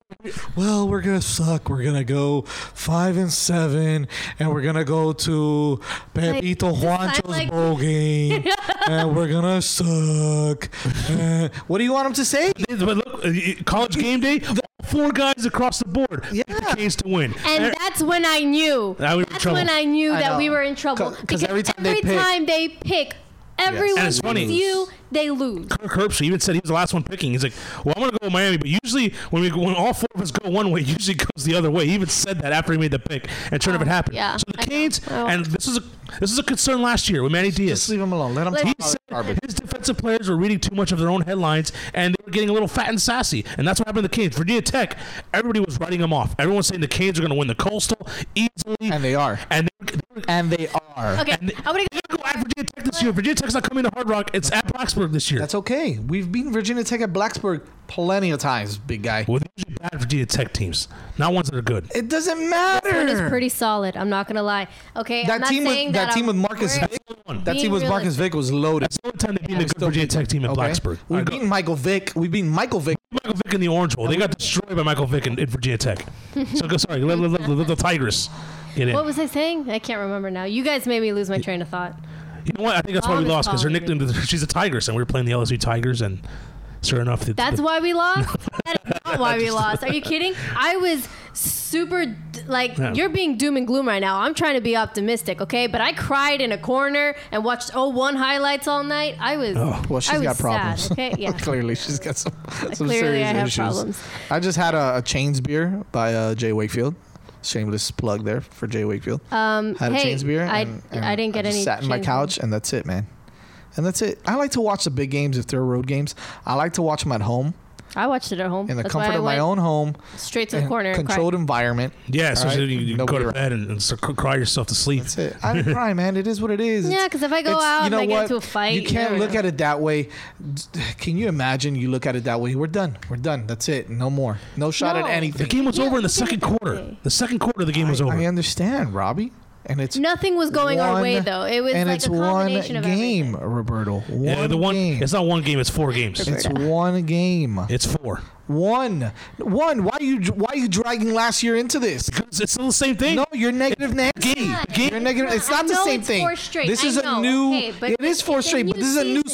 Well, we're gonna suck. We're gonna go five and seven, and we're gonna go to Pepito Like, Juancho's like- bowl game, <laughs> and we're gonna suck. Uh, what do you want him to say? But look, uh, college game day, all four guys across the board Yeah. picked the Canes to win. And Er- that's when I knew. Now we that's when I knew I that we were in trouble. 'cause every time they pick- time they pick, everyone And it's funny. picks you, they lose. Kirk Herbstreit even said he was the last one picking. He's like, "Well, I'm going to go with Miami," but usually when we when all four of us go one way, it usually goes the other way. He even said that after he made the pick, and sure enough, it happened. yeah, So the I. Canes, Oh. and this is a this is a concern last year with Manny Diaz. Just Diaz. leave him alone. Let him Let- talk He said garbage. his defensive players were reading too much of their own headlines, and they were getting a little fat and sassy, and that's what happened to the Canes. Virginia Tech, everybody was writing them off. Everyone was saying the Canes are going to win the Coastal easily, And they are. and they, they were, And they are. Okay, and they- I'm gonna they're going to go at Virginia Tech this year. Virginia Tech's not coming to Hard Rock; it's at Blacksburg this year. That's okay. We've beaten Virginia Tech at Blacksburg plenty of times, big guy. Well, they're usually bad Virginia Tech teams, not ones that are good. It doesn't One is matter. pretty solid. I'm not gonna lie. Okay, I'm That not team with saying that that team I'm- with Marcus we're- Vick, that team with Marcus realistic. Vick was loaded. That's the only time they've beaten We a good Virginia beat Tech team in okay? Blacksburg. We've Alright, go. beaten Michael Vick. We've beaten Michael Vick. Michael Vick in the Orange Bowl. They got destroyed by Michael Vick in, in Virginia Tech. <laughs> so go sorry, the Tigers. Get in. What was I saying? I can't remember now. You guys made me lose my train of thought. you know what? I think that's why we is lost because her calling nickname. She's a Tigress, and we were playing the LSU Tigers, and sure enough, the, That's the, why we lost. <laughs> that is not why we lost. Are you kidding? I was super d- like Yeah. you're being doom and gloom right now. I'm trying to be optimistic, okay? But I cried in a corner and watched 01 highlights all night. I was Oh. Well, she's I was got problems. Sad, okay, <laughs> yeah. Clearly, she's got some, some Clearly, serious I have issues. problems. I just had a, a Chains beer by uh, Jay Wakefield. Shameless plug there for Jay Wakefield. Um, had a Chains beer. I, and- and I didn't get just any. Sat in my Chains couch, and that's it, man. And that's it. I like to watch the big games if they're road games. I like to watch them at home I watched it at home. in the That's why comfort I of my went own home, Straight to the corner. and cried. controlled environment. yeah. So All right? you, you go Nobody to around. bed and, and so cry cry yourself to sleep. That's it. I didn't cry, <laughs> man. It is what it is. Yeah, It's- 'cause if I go it's- out you and know I get what? into a fight, you you can't never look know. at it that way. Can you imagine? You look at it that way. We're done. We're done. That's it. No more. No shot No. at anything. The game was Yeah, over in the look at it second that quarter. way. The second quarter of the game was over. I understand, Robbie, and it's Nothing was going our way though. It was and like it's a combination one of game, everything. Roberto. One, Yeah, the one. game. It's not one game. It's four games. It's one game. It's four. One. One. Why are you why are you dragging last year into this? Because it's still the same thing. No, you're negative Nancy. Game. You're negative. It's I not the know same it's thing. four straight. This I is a new. Okay, but it is four straight, but new this is a new season.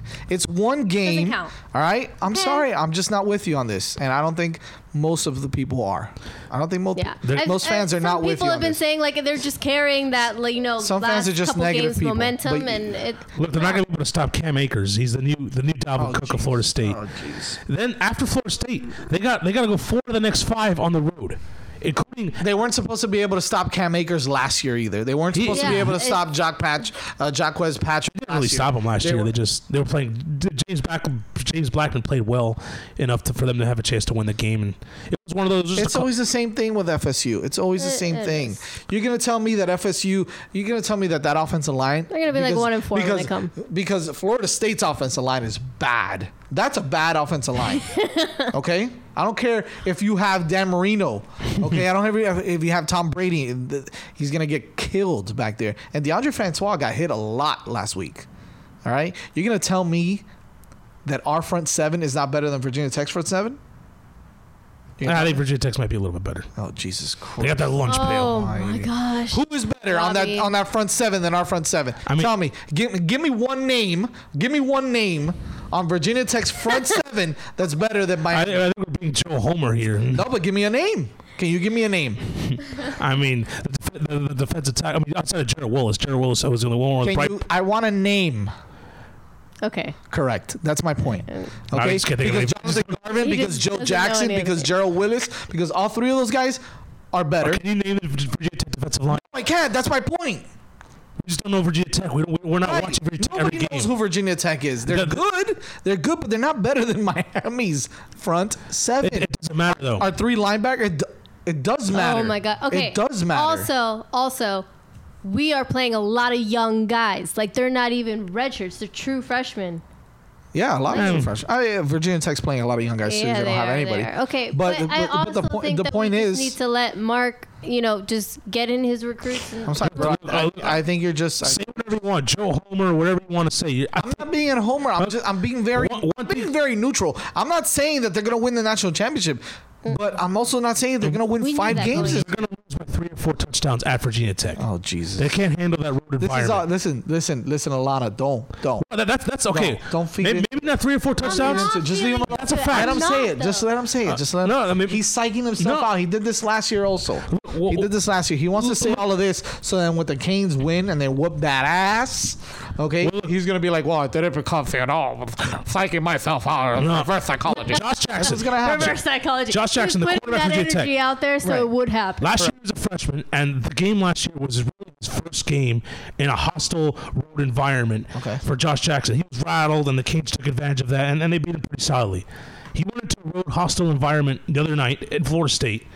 season. It's one game. count. All right. I'm Okay. sorry. I'm just not with you on this, and I don't think most of the people are. I don't think most Yeah, most fans I've- are not some with people have been this. saying like they're just carrying that, like you know, Some last fans are just couple negative games people, momentum, but- and it. Look, they're not going to be able to stop Cam Akers. He's the new the new Dalvin Oh, Cook of. Florida State. Oh, jeez. Then after Florida State, they got they got to go four of the next five on the road, including They weren't supposed to be able to stop Cam Akers last year either. They weren't supposed to be able to it- stop Jock Patch, uh, Jacquez Patrick. didn't really last year. stop them last They year. were- They just they were playing. James Black, James Blackman played well enough to, for them to have a chance to win the game, and it was one of those. It's cou- always the same thing with FSU. It's always the same it thing. is. You're gonna tell me that FSU. You're gonna tell me that that offensive line. They're gonna be like one and four when because, they come. Because Florida State's offensive line is bad. That's a bad offensive line. <laughs> okay, I don't care if you have Dan Marino. Okay, I don't care if- if you have Tom Brady. He's gonna get killed back there. And Deondre Francois got hit a lot last week. All right, you're gonna tell me that our front seven is not better than Virginia Tech's front seven? You're I think? Virginia Tech's might be a little bit better. Oh Jesus Christ! They got that lunch oh pail. Oh my gosh! Who is better on that Robbie. on that front seven than our front seven? I mean- Tell me. Give, give me one name. Give me one name on Virginia Tech's front <laughs> seven that's better than I, my. I think we're being Joe Homer here. no, but give me a name. Can you give me a name? <laughs> I mean, the, def- the, the defensive attack. I mean, outside of Gerald Willis, Gerald Willis was the only one with Can bright. you, I want a name. Okay. Correct. That's my point. I Okay. just can't Because any- Jonathan Garvin, He because just Joe doesn't know Jackson, any of because it. Gerald Willis, because all three of those guys are better. Oh, can you name the Virginia Tech defensive line? I can't. That's my point. We just don't know Virginia Tech. We don't, we're not Right. watching Virginia Tech Nobody every knows who Virginia Tech is. They're The- good. They're good, but they're not better than <laughs> Miami's front seven. It, it doesn't matter though. Our three linebacker. It, it does oh, matter. Oh my god. Okay. It does matter. Also, also, we are playing a lot of young guys. Like they're not even redshirts; they're true freshmen. yeah, a lot of hmm. fresh. I, uh, Virginia Tech's playing a lot of young guys too. yeah, they don't they have are. anybody. Okay, but but, I but, also but the point think the that point we is. just need to let Mark, you know, just get in his recruits. And, I'm sorry, bro. I, I think you're just. I, Say whatever you want, Joe Homer, whatever you want to say. I I'm not being a homer. I'm just. I'm being very. One- one I'm being thing- very neutral. I'm not saying that they're gonna win the national championship, Mm. but I'm also not saying they're gonna win We knew five that games. going this- They're going to lose by three or four touchdowns at Virginia Tech. Oh Jesus. They can't handle that road This is all, listen, listen, listen, Alannah. Don't, don't. Well, that- that's that's okay. don't feed maybe, it- maybe not three or four touchdowns. not Just leave him alone. That's a fact. Let I'm him say it. Just though. let him say it. Uh, Just let him. no, I mean- he's psyching himself No. out. He did this last year also. Well, he did this last year. He wants to say all of this so then when the Canes win and they whoop that ass, okay, he's gonna be like, "Well, I didn't become fan all psyching myself out. No. Reverse psychology." Josh That's Jackson. what's gonna happen. Reverse psychology. Josh Jackson, the He's putting quarterback that for Virginia energy Tech. out there, so Right. it would happen. Last year he was a freshman, and the game last year was really his first game in a hostile road environment Okay. for Josh Jackson. He was rattled, and the Canes took advantage of that, and, and they beat him pretty solidly. He went into a road hostile environment the other night at Florida State,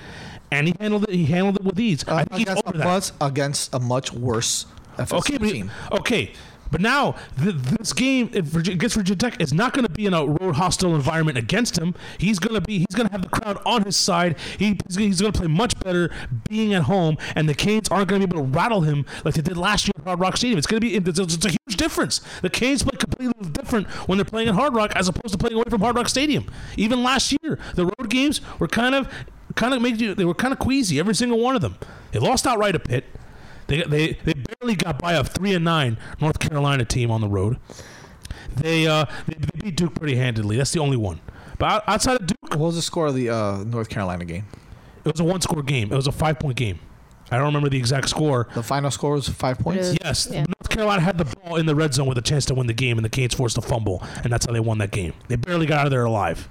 and he handled it. He handled it with ease. Uh, I think he's against, a that. much, against a much worse FSU Okay, but, team. okay. But now th- this game against Virginia Tech is not going to be in a road hostile environment against him. He's going to be he's going to have the crowd on his side. He, he's, going to play much better being at home, and the Canes aren't going to be able to rattle him like they did last year at Hard Rock Stadium. It's going to be it's, it's a huge difference. The Canes play completely different when they're playing at Hard Rock as opposed to playing away from Hard Rock Stadium. Even last year, the road games were kind of kind of made you. They were kind of queasy. Every single one of them. They lost outright to Pitt. They they they barely got by a three and nine North Carolina team on the road. They uh they, they beat Duke pretty handedly. That's the only one. But outside of Duke, What was the score of the uh, North Carolina game? it was a one score game. It was a five point game. I don't remember the exact score. The final score was five points. is- Yes, Yeah. North Carolina had the ball in the red zone with a chance to win the game, and the Canes forced a fumble, and that's how they won that game. They barely got out of there alive.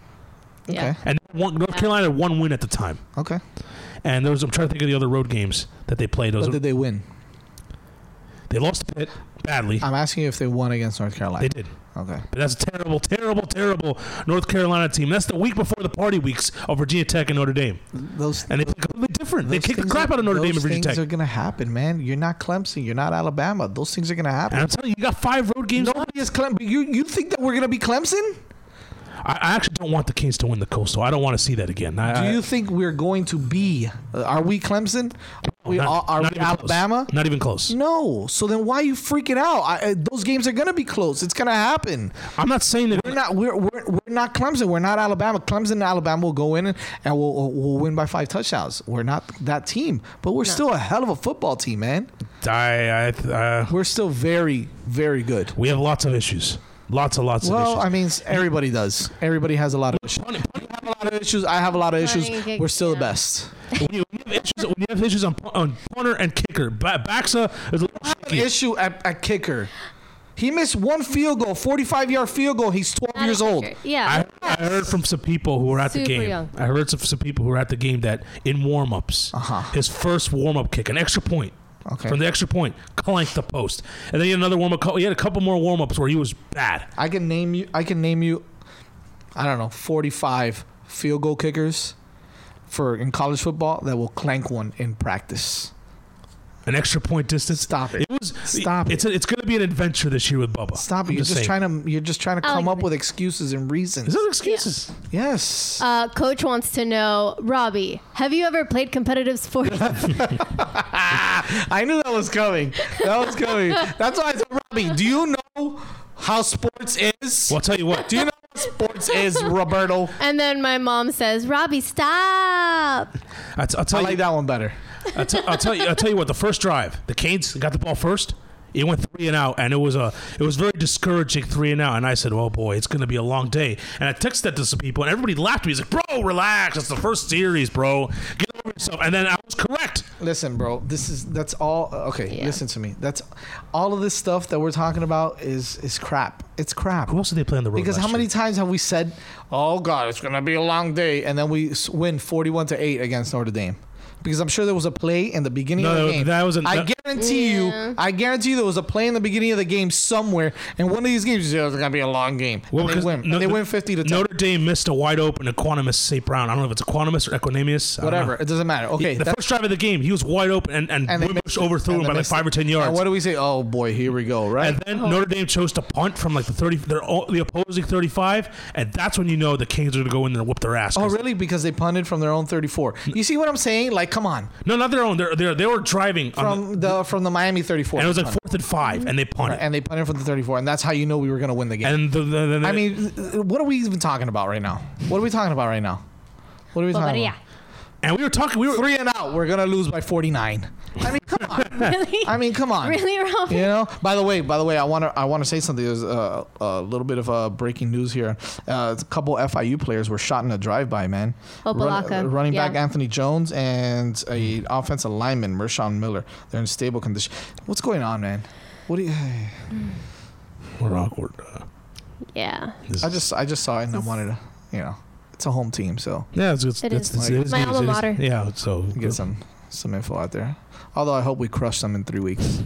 Yeah. Okay. And one, North Carolina had one win at the time. Okay. And there was I'm trying to think of the other road games that they played. Those But did they win? they lost to Pitt badly. I'm asking you if they won against North Carolina. They did. Okay. But that's a terrible, terrible, terrible North Carolina team. That's the week before the party weeks of Virginia Tech and Notre Dame, Those and they play completely different. They those kick the things crap are- out of Notre Dame and those Virginia things are gonna happen, man. You're not Clemson. You're not Alabama. Those things are gonna happen. And I'm telling you, you got five road games. Nobody is Clemson. You you think that we're gonna be Clemson? I, I actually don't want the Canes to win the Coastal. I don't want to see that again. I, Do I- you think we're going to be? Uh, are we Clemson? Are we, not- are, are not we even close. Alabama? Not even close. No. So then why are you freaking out? I, uh, those games are gonna be close. It's gonna happen. I'm not saying that. We're not. We're, we're, we're not Clemson. We're not Alabama. Clemson and Alabama will go in and, and we'll, we'll win by five touchdowns. We're not that team, but we're still a hell of a football team, man. I, I, uh, We're still very, very good. we have lots of issues. Lots and lots of Well, issues. I mean, everybody does. Everybody has a lot of issues. Funny- funny- I have a lot of issues. I have a lot of issues. Funny We're still the best. when, you, when, you have issues, when you have issues on, on punter and kicker, ba- Baxa is a little An issue at, at kicker. He missed one field goal, 45 yard field goal. He's 12 Not a years old. Yeah. I, I heard from some people who were at the Super game. young. I heard from some people who were at the game that in warm ups, Uh-huh. his first warm up kick, an extra point. Okay. From the extra point, clank the post, and then he had another warm up. He had a couple more warm ups where he was bad. I can name you. I can name you. I don't know, 45 field goal kickers for in college football that will clank one in practice. An extra point distance. Stop it. It was. Stop it. It's a, it's going to be an adventure this year with Bubba. Stop it! I'm You're just, saying. trying to. You're just trying to I come like up that. with excuses and reasons. Is that excuses? yes. Uh, Coach wants to know, Robbie, have you ever played competitive sports? <laughs> <laughs> I knew that was coming. That was coming. That's why I said, Robbie, do you know how sports is? Well, I'll tell you what. Do you know what sports is, Roberto? <laughs> and then my mom says, Robbie, stop. I t- I'll tell I you. like that one better. I'll, t- I'll tell you. I'll tell you what. The first drive, the Canes got the ball first. It went three and out, and it was a it was very discouraging three and out. And I said, "Oh boy, it's going to be a long day." And I texted that to some people, and everybody laughed at me. He's like, "Bro, relax. It's the first series, bro. Get over yourself." And then I was correct. Listen, bro. This is that's all. Uh, okay, Yeah. listen to me. That's all of this stuff that we're talking about is is crap. It's crap. Who else did they play on the road? Because last how many year? times have we said, "Oh God, it's gonna be a long day," and then we s- win forty-one to eight against Notre Dame? Because I'm sure there was a play in the beginning No, of the game. that wasn't- I that- guarantee Yeah. you. I guarantee you there was a play in the beginning of the game somewhere, and one of these games is gonna be a long game. Well, and they win. no- and they win fifty to ten. Notre Dame missed a wide open Equanimous St. Brown. I don't know if it's Equanimous or Equanimous. I Whatever. It doesn't matter. Okay. the first drive of the game, he was wide open, and and, and they Wimbush overthrew him by like five it. or ten yards. And what do we say? Oh boy, here we go. Right. And then Notre Dame chose to punt from like the thirty, their o- the opposing thirty-five, and that's when you know the Kings are going to go in there and whoop their ass. Oh really? Because they punted from their own 34. You see what I'm saying? Like, come on. No, not their own. They're, they're, they were driving on the, From the from the Miami 34. and it was like fourth and five, and they punted. and they punted from the 34, and that's how you know we were going to win the game. And the, the, the, I mean, what are we even talking about right now? What are we talking about right now? What are we talking Bavaria. about? And we were talking. We were Three and out. We're gonna lose by 49. I mean, come on. <laughs> Really? I mean, come on. really, Robbie? You know. By the way, by the way, I want to I want to say something. There's a, a little bit of uh, breaking news here. Uh, a couple FIU players were shot in a drive-by. Man, Opa-locka, running back. Anthony Jones and a offensive lineman Mershawn Miller. They're in stable condition. What's going on, man? What do you? <sighs> we're awkward. Uh, Yeah. I just I just saw it and I wanted to, you know, it's a home team, so yeah, it's, it's, It it's, is. it's, Like- it is My news, alma it is- mater. Yeah, so get some some info out there. Although I hope we crush them in three weeks.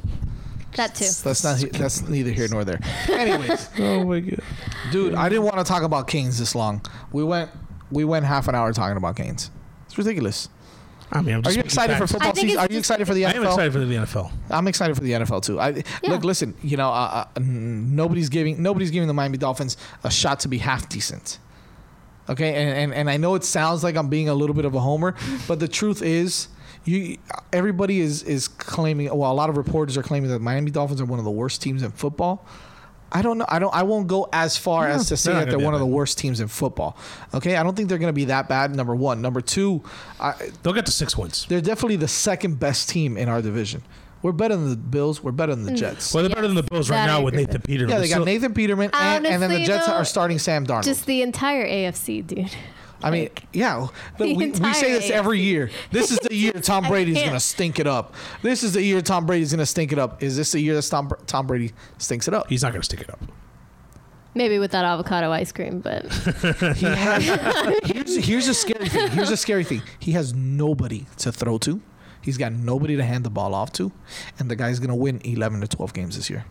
That too. That's not that's neither here nor there. Anyways, <laughs> Oh my god. dude, I didn't want to talk about Canes this long. We went we went half an hour talking about Canes. It's ridiculous. I mean, I'm Are you making excited for football season? Are you excited for the NFL? I NFL? am excited for the NFL. I'm excited for the NFL too. I Yeah. look, listen. You know, uh, uh, nobody's giving nobody's giving the Miami Dolphins a shot to be half decent. Okay, and, and and I know it sounds like I'm being a little bit of a homer, but the truth is, you everybody is is claiming. Well, a lot of reporters are claiming that the Miami Dolphins are one of the worst teams in football. I don't know. I don't. I won't go as far as to say they're that they're one of the worst teams in football. Okay, I don't think they're going to be that bad. Number one. Number two, I, They'll get to six wins. they're definitely the second best team in our division. We're better than the Bills. We're better than the mm. Jets. Well, they're better than the Bills right that I now with agree Nathan. Peterman. yeah, they got So- Nathan Peterman, and, and then the Honestly, Jets though, are starting Sam Darnold. Just the entire AFC, dude. I mean, yeah. Look, the we, we entire say this every AFC. year. This is the year <laughs> Tom I Brady's can't. going to stink it up. This is the year Tom Brady's going to stink it up. Is this the year that Tom, Tom Brady stinks it up? He's not going to stick it up. Maybe with that avocado ice cream, but He has, <laughs> here's, here's a scary thing. Here's a scary thing. He has nobody to throw to. He's got nobody to hand the ball off to, and the guy's to win 11 to 12 games this year.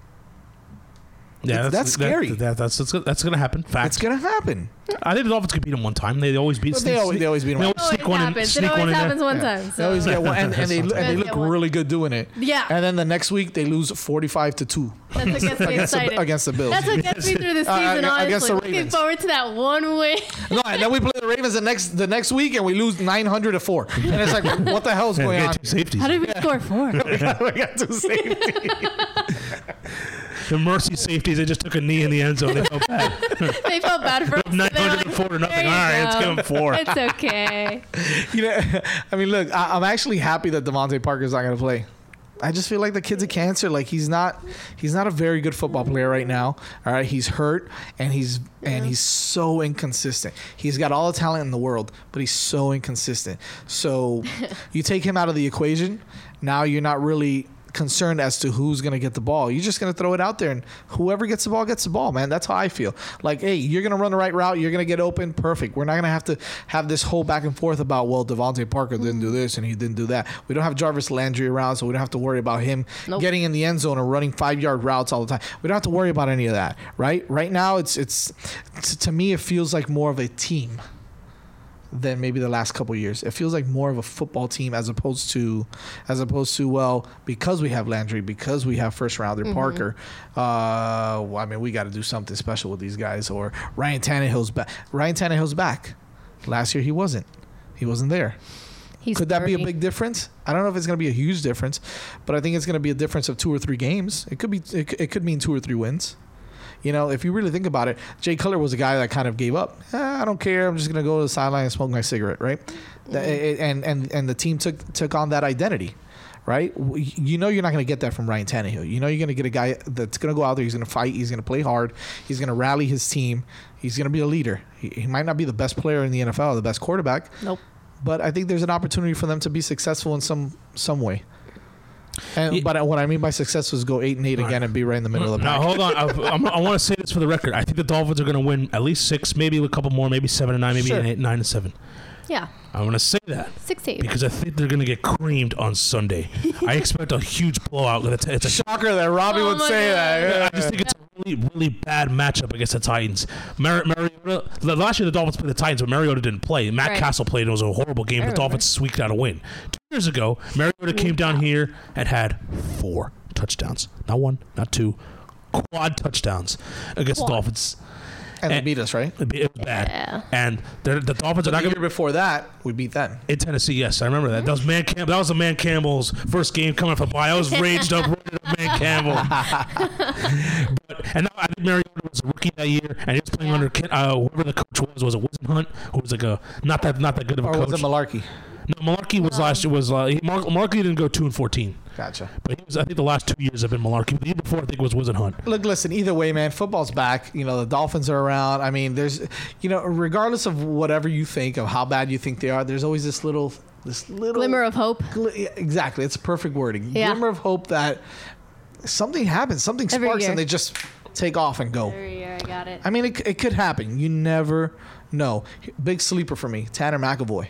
Yeah, It's- that's that- scary. That, that's that's, that's going to happen. Fact. It's going to happen. I think the Dolphins could beat him one time. They always beat. But they always- they always beat 'em. They It always always sneak one in. happens. It always one in happens one Yeah. time. They always get one, and, and they, and they look really good doing it. Yeah. And then the next week they lose 45 to 2 That's what gets me against the, against the Bills. That's what gets me through the <laughs> season. uh, against honestly, the looking forward to that one win. <laughs> No, and then we play the Ravens the next the next week and we lose nine hundred to four. And it's like, what the hell's <laughs> Yeah, going on? get two safeties. How did we score four? we got two safety. The mercy safeties. They just took a knee in the end zone. They felt bad. <laughs> they felt bad for us. <laughs> Nine They're to nothing. "There All you let's go. give them four. It's okay. <laughs> You know, I mean, look, I, I'm actually happy that DeVante Parker's not going to play. I just feel like the kid's a cancer. Like he's not, he's not a very good football player right now. All right, he's hurt and he's and he's so inconsistent. He's got all the talent in the world, but he's so inconsistent. So you take him out of the equation. Now you're not really concerned as to who's going to get the ball. You're just going to throw it out there, and whoever gets the ball gets the ball, man. That's how I feel. Like, hey, you're going to run the right route. You're going to get open. Perfect. We're not going to have to have this whole back and forth about, well, DeVante Parker didn't do this and he didn't do that. We don't have Jarvis Landry around, so we don't have to worry about him Nope. getting in the end zone or running five yard routes all the time. We don't have to worry about any of that, right? Right now, it's it's to me, it feels like more of a team than maybe the last couple years. It feels like more of a football team as opposed to, as opposed to well, because we have Landry, because we have first rounder Parker. Uh, well, I mean, we got to do something special with these guys. Or Ryan Tannehill's back. Ryan Tannehill's back. Last year he wasn't. He wasn't there. He's Could that be a big difference? I don't know if it's going to be a huge difference, but I think it's going to be a difference of two or three games. It could be. It, it could mean two or three wins. You know, if you really think about it, Jay Cutler was a guy that kind of gave up. Eh, I don't care. I'm just going to go to the sideline and smoke my cigarette, right? It- And and and the team took took on that identity, right? You know, you're not going to get that from Ryan Tannehill. You know, you're going to get a guy that's going to go out there. He's going to fight. He's going to play hard. He's going to rally his team. He's going to be a leader. He, he might not be the best player in the NFL, the best quarterback, Nope. but I think there's an opportunity for them to be successful in some some way. And Yeah. but what I mean by success was go eight and eight again and be right in the middle of the pack. Now hold on. I, I want to say this for the record. I think the Dolphins are going to win at least six, maybe a couple more, maybe seven and nine, maybe Sure. an eight, nine and seven. Yeah. I'm going to say that Six eight. because I think they're going to get creamed on Sunday. I expect a huge blowout. It's, it's a Shocker that Robbie Oh would my say God. that. I just think it's a really, really bad matchup against the Titans. Mar- Mariota, the- last year the Dolphins played the Titans, but Mariota didn't play. Matt Right. Cassel played. It was a horrible game. The remember. Dolphins squeaked out a win. Two years ago, Mariota came down here and had four touchdowns. Not one, not two, quad touchdowns against the Quad. Dolphins. And they beat us, right? It it was bad. Yeah. And the Dolphins are not going year to before that, we beat them. in Tennessee, yes, I remember that. That was man Cam- That was the Dan Campbell's first game coming off a bye. I was raged up, rated up Dan Campbell. <laughs> but and now I think Mariota was a rookie that year, and he was playing Yeah. under Ken- uh, whoever the coach was. Was a it Whisenhunt, who was like a not that not that good of a Or coach? was it Mularkey? No, Mularkey was last year. Was uh, he, Mar- Mularkey didn't go two and fourteen, Gotcha. but he was. I think the last two years have been Mularkey. The year before, I think was Whisenhunt. Look, listen. Either way, man, football's back. You know, the Dolphins are around. I mean, there's, you know, regardless of whatever you think of how bad you think they are, there's always this little, this little Glimmer of hope. Gl- exactly. It's perfect wording. Yeah. Glimmer of hope that something happens, something Every sparks, year. and they just take off and go. Every year I got it. I mean, it, it could happen. You never know. Big sleeper for me, Tanner McAvoy.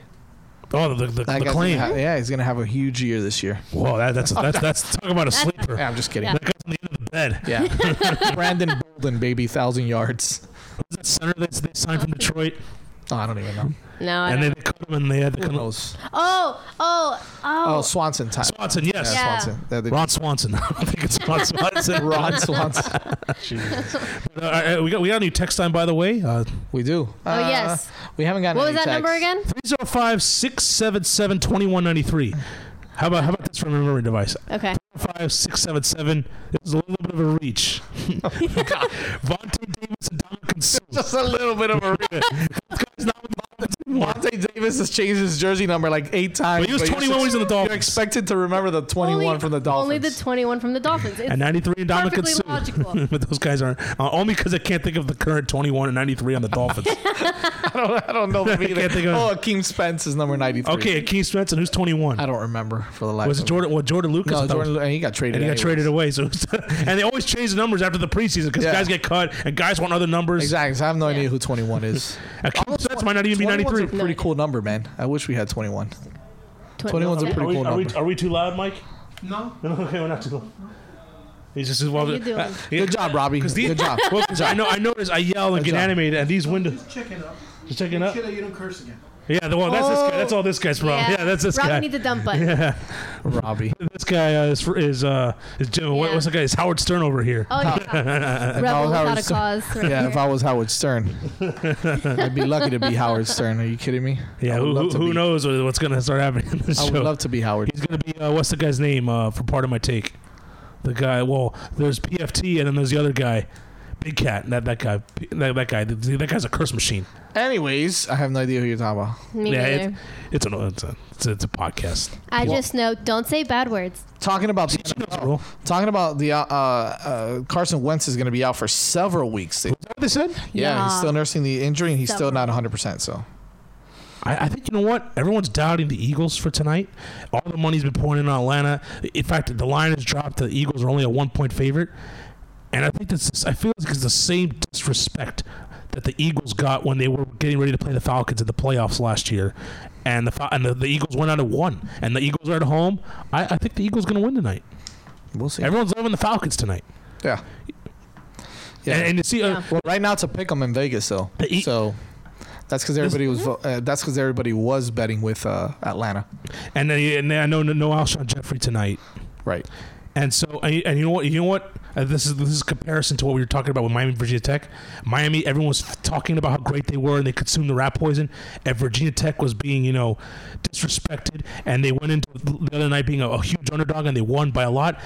Oh, the the, the, That the guy's claim. Gonna ha- yeah, he's gonna have a huge year this year. Whoa, that, that's that's <laughs> that's talk about a sleeper. Yeah, I'm just kidding. That guy's on the end of the bed. Yeah, <laughs> Brandon Bolden, baby, thousand yards. Was that center they, they signed from Detroit, Oh, I don't even know. No, I and don't then they cut him, and they had to Who cut him. knows? Oh, oh, Oh, oh. Swanson. Ty- Swanson, yes. Yeah, Yeah. Swanson. That- that- Ron Swanson. <laughs> I don't think it's <laughs> Ron Swanson. Ron Swanson. <laughs> Uh, uh, we got we got a new text time by the way. Uh, We do. Oh, yes. We haven't gotten. What was any that number texts. again? 305 677 2193. How about how about this from a memory device? Okay. five six seven seven. It was a little bit of a reach. Vontae Davis and Ndamukong Suh. Just a little bit of a. <laughs> Vontae Davis has changed his jersey number like eight times. But he was you're 21 when he was in the Dolphins. You're expected to remember the 21 Only- from the Dolphins. Only the 21 from the Dolphins. It's And 93 and Ndamukong Suh. logical. <laughs> but those guys aren't. Uh, only because I can't think of the current 21 and 93 on the Dolphins. <laughs> I don't, I don't know them <laughs> either. can't think of- oh, Akeem Spence is number 93. okay, Keith Svensson, who's 21? I don't remember for the life Was it of Jordan? What Jordan Lucas? No, Jordan, was- and he got traded. And he got anyways. traded away. So, and they always change the numbers after the preseason because Yeah. guys get cut and guys want other numbers. Exactly. So I have no idea who 21 is. Akeem Spence might not even be 93. A pretty cool number, man. I wish we had 21. 21's a pretty Are we, cool are, we, number. are we too loud, Mike? No. <laughs> No, okay, we're not too loud. He's just as well. How you doing? Uh, Good job, Robbie. These, Good job. Well, 'cause I know, I notice I yell and Good get job. animated, and these windows. Just checking up. Just checking Make up. sure that you don't curse again. Yeah, well, that's this guy. That's all this guy's from. Yeah, that's this Robbie guy. needs a dump button. <laughs> Robbie. This guy uh, is is uh is Jim. What, Yeah. what's the guy? Is Howard Stern over here? Oh, yeah. <laughs> Rebel Howard without a Stern. cause. Right Yeah, here. if I was Howard Stern, <laughs> I'd be lucky to be Howard Stern. Are you kidding me? yeah, I would who, love who, to who be- knows what's gonna start happening in this I would love to be Howard. He's gonna be uh, what's the guy's name uh, for part of my take? The guy. Well, there's PFT, and then there's the other guy, Big Cat. That that guy. That, that guy. That guy's a curse machine. Anyways, I have no idea who you're talking about. Me yeah, neither. it's, it's, an, it's, a, it's, a, it's a podcast. I just know don't say bad words. Talking about the She knows the rule. talking about the uh, uh, Carson Wentz is going to be out for several weeks. Is that what they said? Yeah, he's Yeah. still nursing the injury, and he's still not 100. percent So I, I think you know what everyone's doubting the Eagles for tonight. All the money's been pouring in on Atlanta. In fact, the line has dropped. The Eagles are only a one point favorite, and I think that's. I feel like it's the same disrespect that the Eagles got when they were getting ready to play the Falcons in the playoffs last year, and the and the, the Eagles went out and won, and the Eagles are at home. I, I think the Eagles going to win tonight. we'll see. Everyone's loving the Falcons tonight, yeah. Yeah. and, and you see, uh, well, right now it's a pick 'em in Vegas, though. The E- so that's because everybody was uh, that's because everybody was betting with uh, Atlanta. and then, and then I know no Alshon Jeffery tonight. Right. And so, and, and you know what? You know what? Uh, this is this is comparison to what we were talking about with Miami, Virginia Tech. Miami, everyone was talking about how great they were and they consumed the rat poison, and Virginia Tech was being, you know, disrespected, and they went into the other night being a, a huge underdog and they won by a lot.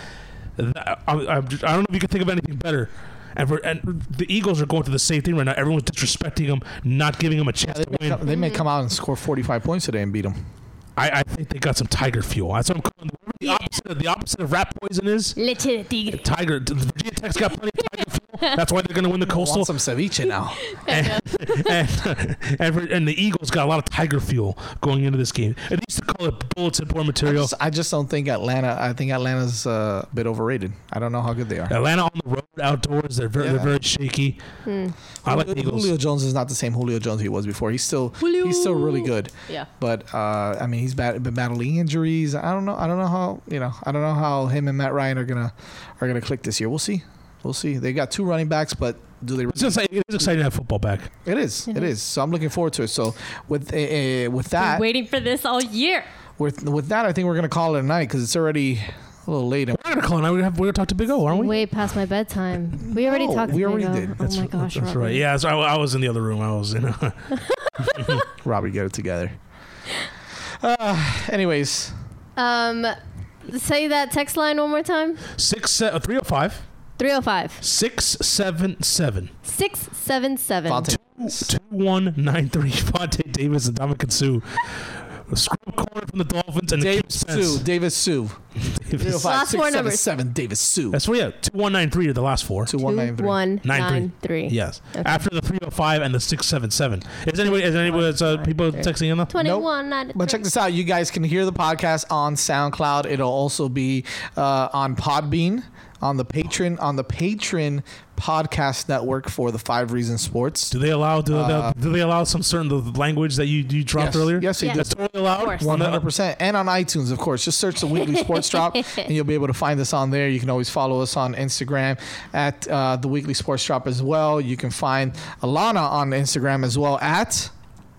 I, I, I don't know if you can think of anything better. And, for, and the Eagles are going through the same thing right now. Everyone's disrespecting them, not giving them a chance They to win. come, they may come out and score 45 points today and beat them. I, I think they got some tiger fuel. That's what I'm calling the opposite. Of, the opposite of rat poison is de tigre. Tiger. Virginia Tech's got plenty of Tiger fuel. That's why they're going to win the <laughs> I Coastal. want some ceviche now. <laughs> and, and, <laughs> and, for- and the Eagles got a lot of Tiger fuel going into this game. They used to call it bulletin board I material. just, I just don't think Atlanta. I think Atlanta's uh, a bit overrated. I don't know how good they are. Atlanta on the road, outdoors, they're very, Yeah. they're very shaky. I like the Julio, Eagles. Julio Jones is not the same Julio Jones he was before. He's still Julio. he's still really good. Yeah. But uh, I mean, he's bat- been battling injuries. I don't know. I don't know how you know. I don't know how him and Matt Ryan are gonna are gonna click this year. We'll see. We'll see. They got two running backs, but do they? It's, just, it's exciting to have football back. It is. It is. So I'm looking forward to it. So with uh, with that, Waiting for this all year. with with that, I think we're gonna call it a night because it's already a little late. We're not going to call it. now. We're going to talk to Big O, aren't we? Way past my bedtime. We already No, talked. we to already Diego. did. Oh That's, my gosh, that's Robert. right. Yeah, so I, I was in the other room. I was in. A <laughs> Robbie, get it together. Uh, anyways, Um, say that text line one more time. Six, uh, 305 305 677 677. Vontae- 2193. <laughs> Vontae Davis and Ndamukong Suh. Scrub corner from the Dolphins and Davis Akeem Spence. Suh, Davis Suh, Davis. Last four numbers. seven. Davis Suh. That's what, yeah. 2193 are the last four. Two one nine three. 2193. Yes. Okay. After the 305 and the 677. Is anybody, is anybody, is, uh, people texting in though? 2193. But check this out. You guys can hear the podcast on SoundCloud. It'll also be uh, on Podbean, on the patron, on the patron podcast network for the Five Reasons Sports. Do they allow do, Uh, they, do they allow some certain the language that you you dropped Yes. earlier? Yes, they Yes. do. That's totally allowed. One hundred percent, and on iTunes, of course. Just search the Weekly Sports Drop, <laughs> and you'll be able to find us on there. You can always follow us on Instagram at uh, the Weekly Sports Drop as well. You can find Alannah on Instagram as well at.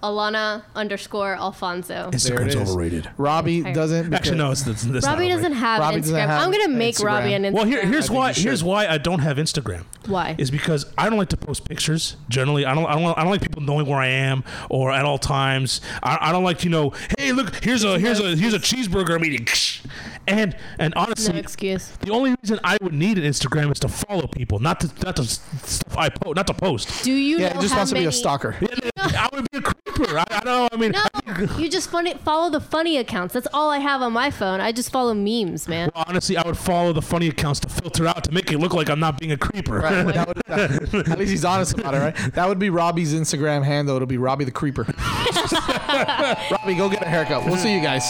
Alannah underscore Alfonso. There Instagram's overrated. Robbie doesn't. Actually, no, it's, it's, it's Robbie not doesn't have Robbie Instagram. doesn't have I'm gonna make Instagram. Robbie an Instagram. Well, here, here's why. Here's why I don't have Instagram. Why? Is because I don't like to post pictures. Generally, I don't. I don't. I don't like people knowing where I am or at all times. I, I don't like you know. Hey, look, here's a here's a here's a cheeseburger I'm eating, <laughs> And and No honestly, excuse. the only reason I would need an Instagram is to follow people, not to not to stuff I post, not to post. Do you Yeah, know just how wants to be a stalker. I would be a creeper. I, I don't know. I mean, No, you just funny, follow the funny accounts. That's all I have on my phone. I just follow memes, man. honestly, I would follow the funny accounts to filter out to make it look like I'm not being a creeper. Right. That would- that- uh, <laughs> at least he's honest about it, right? That would be Robbie's Instagram handle. It'll be Robbie the Creeper. <laughs> <laughs> Robbie, go get a haircut. We'll see you guys.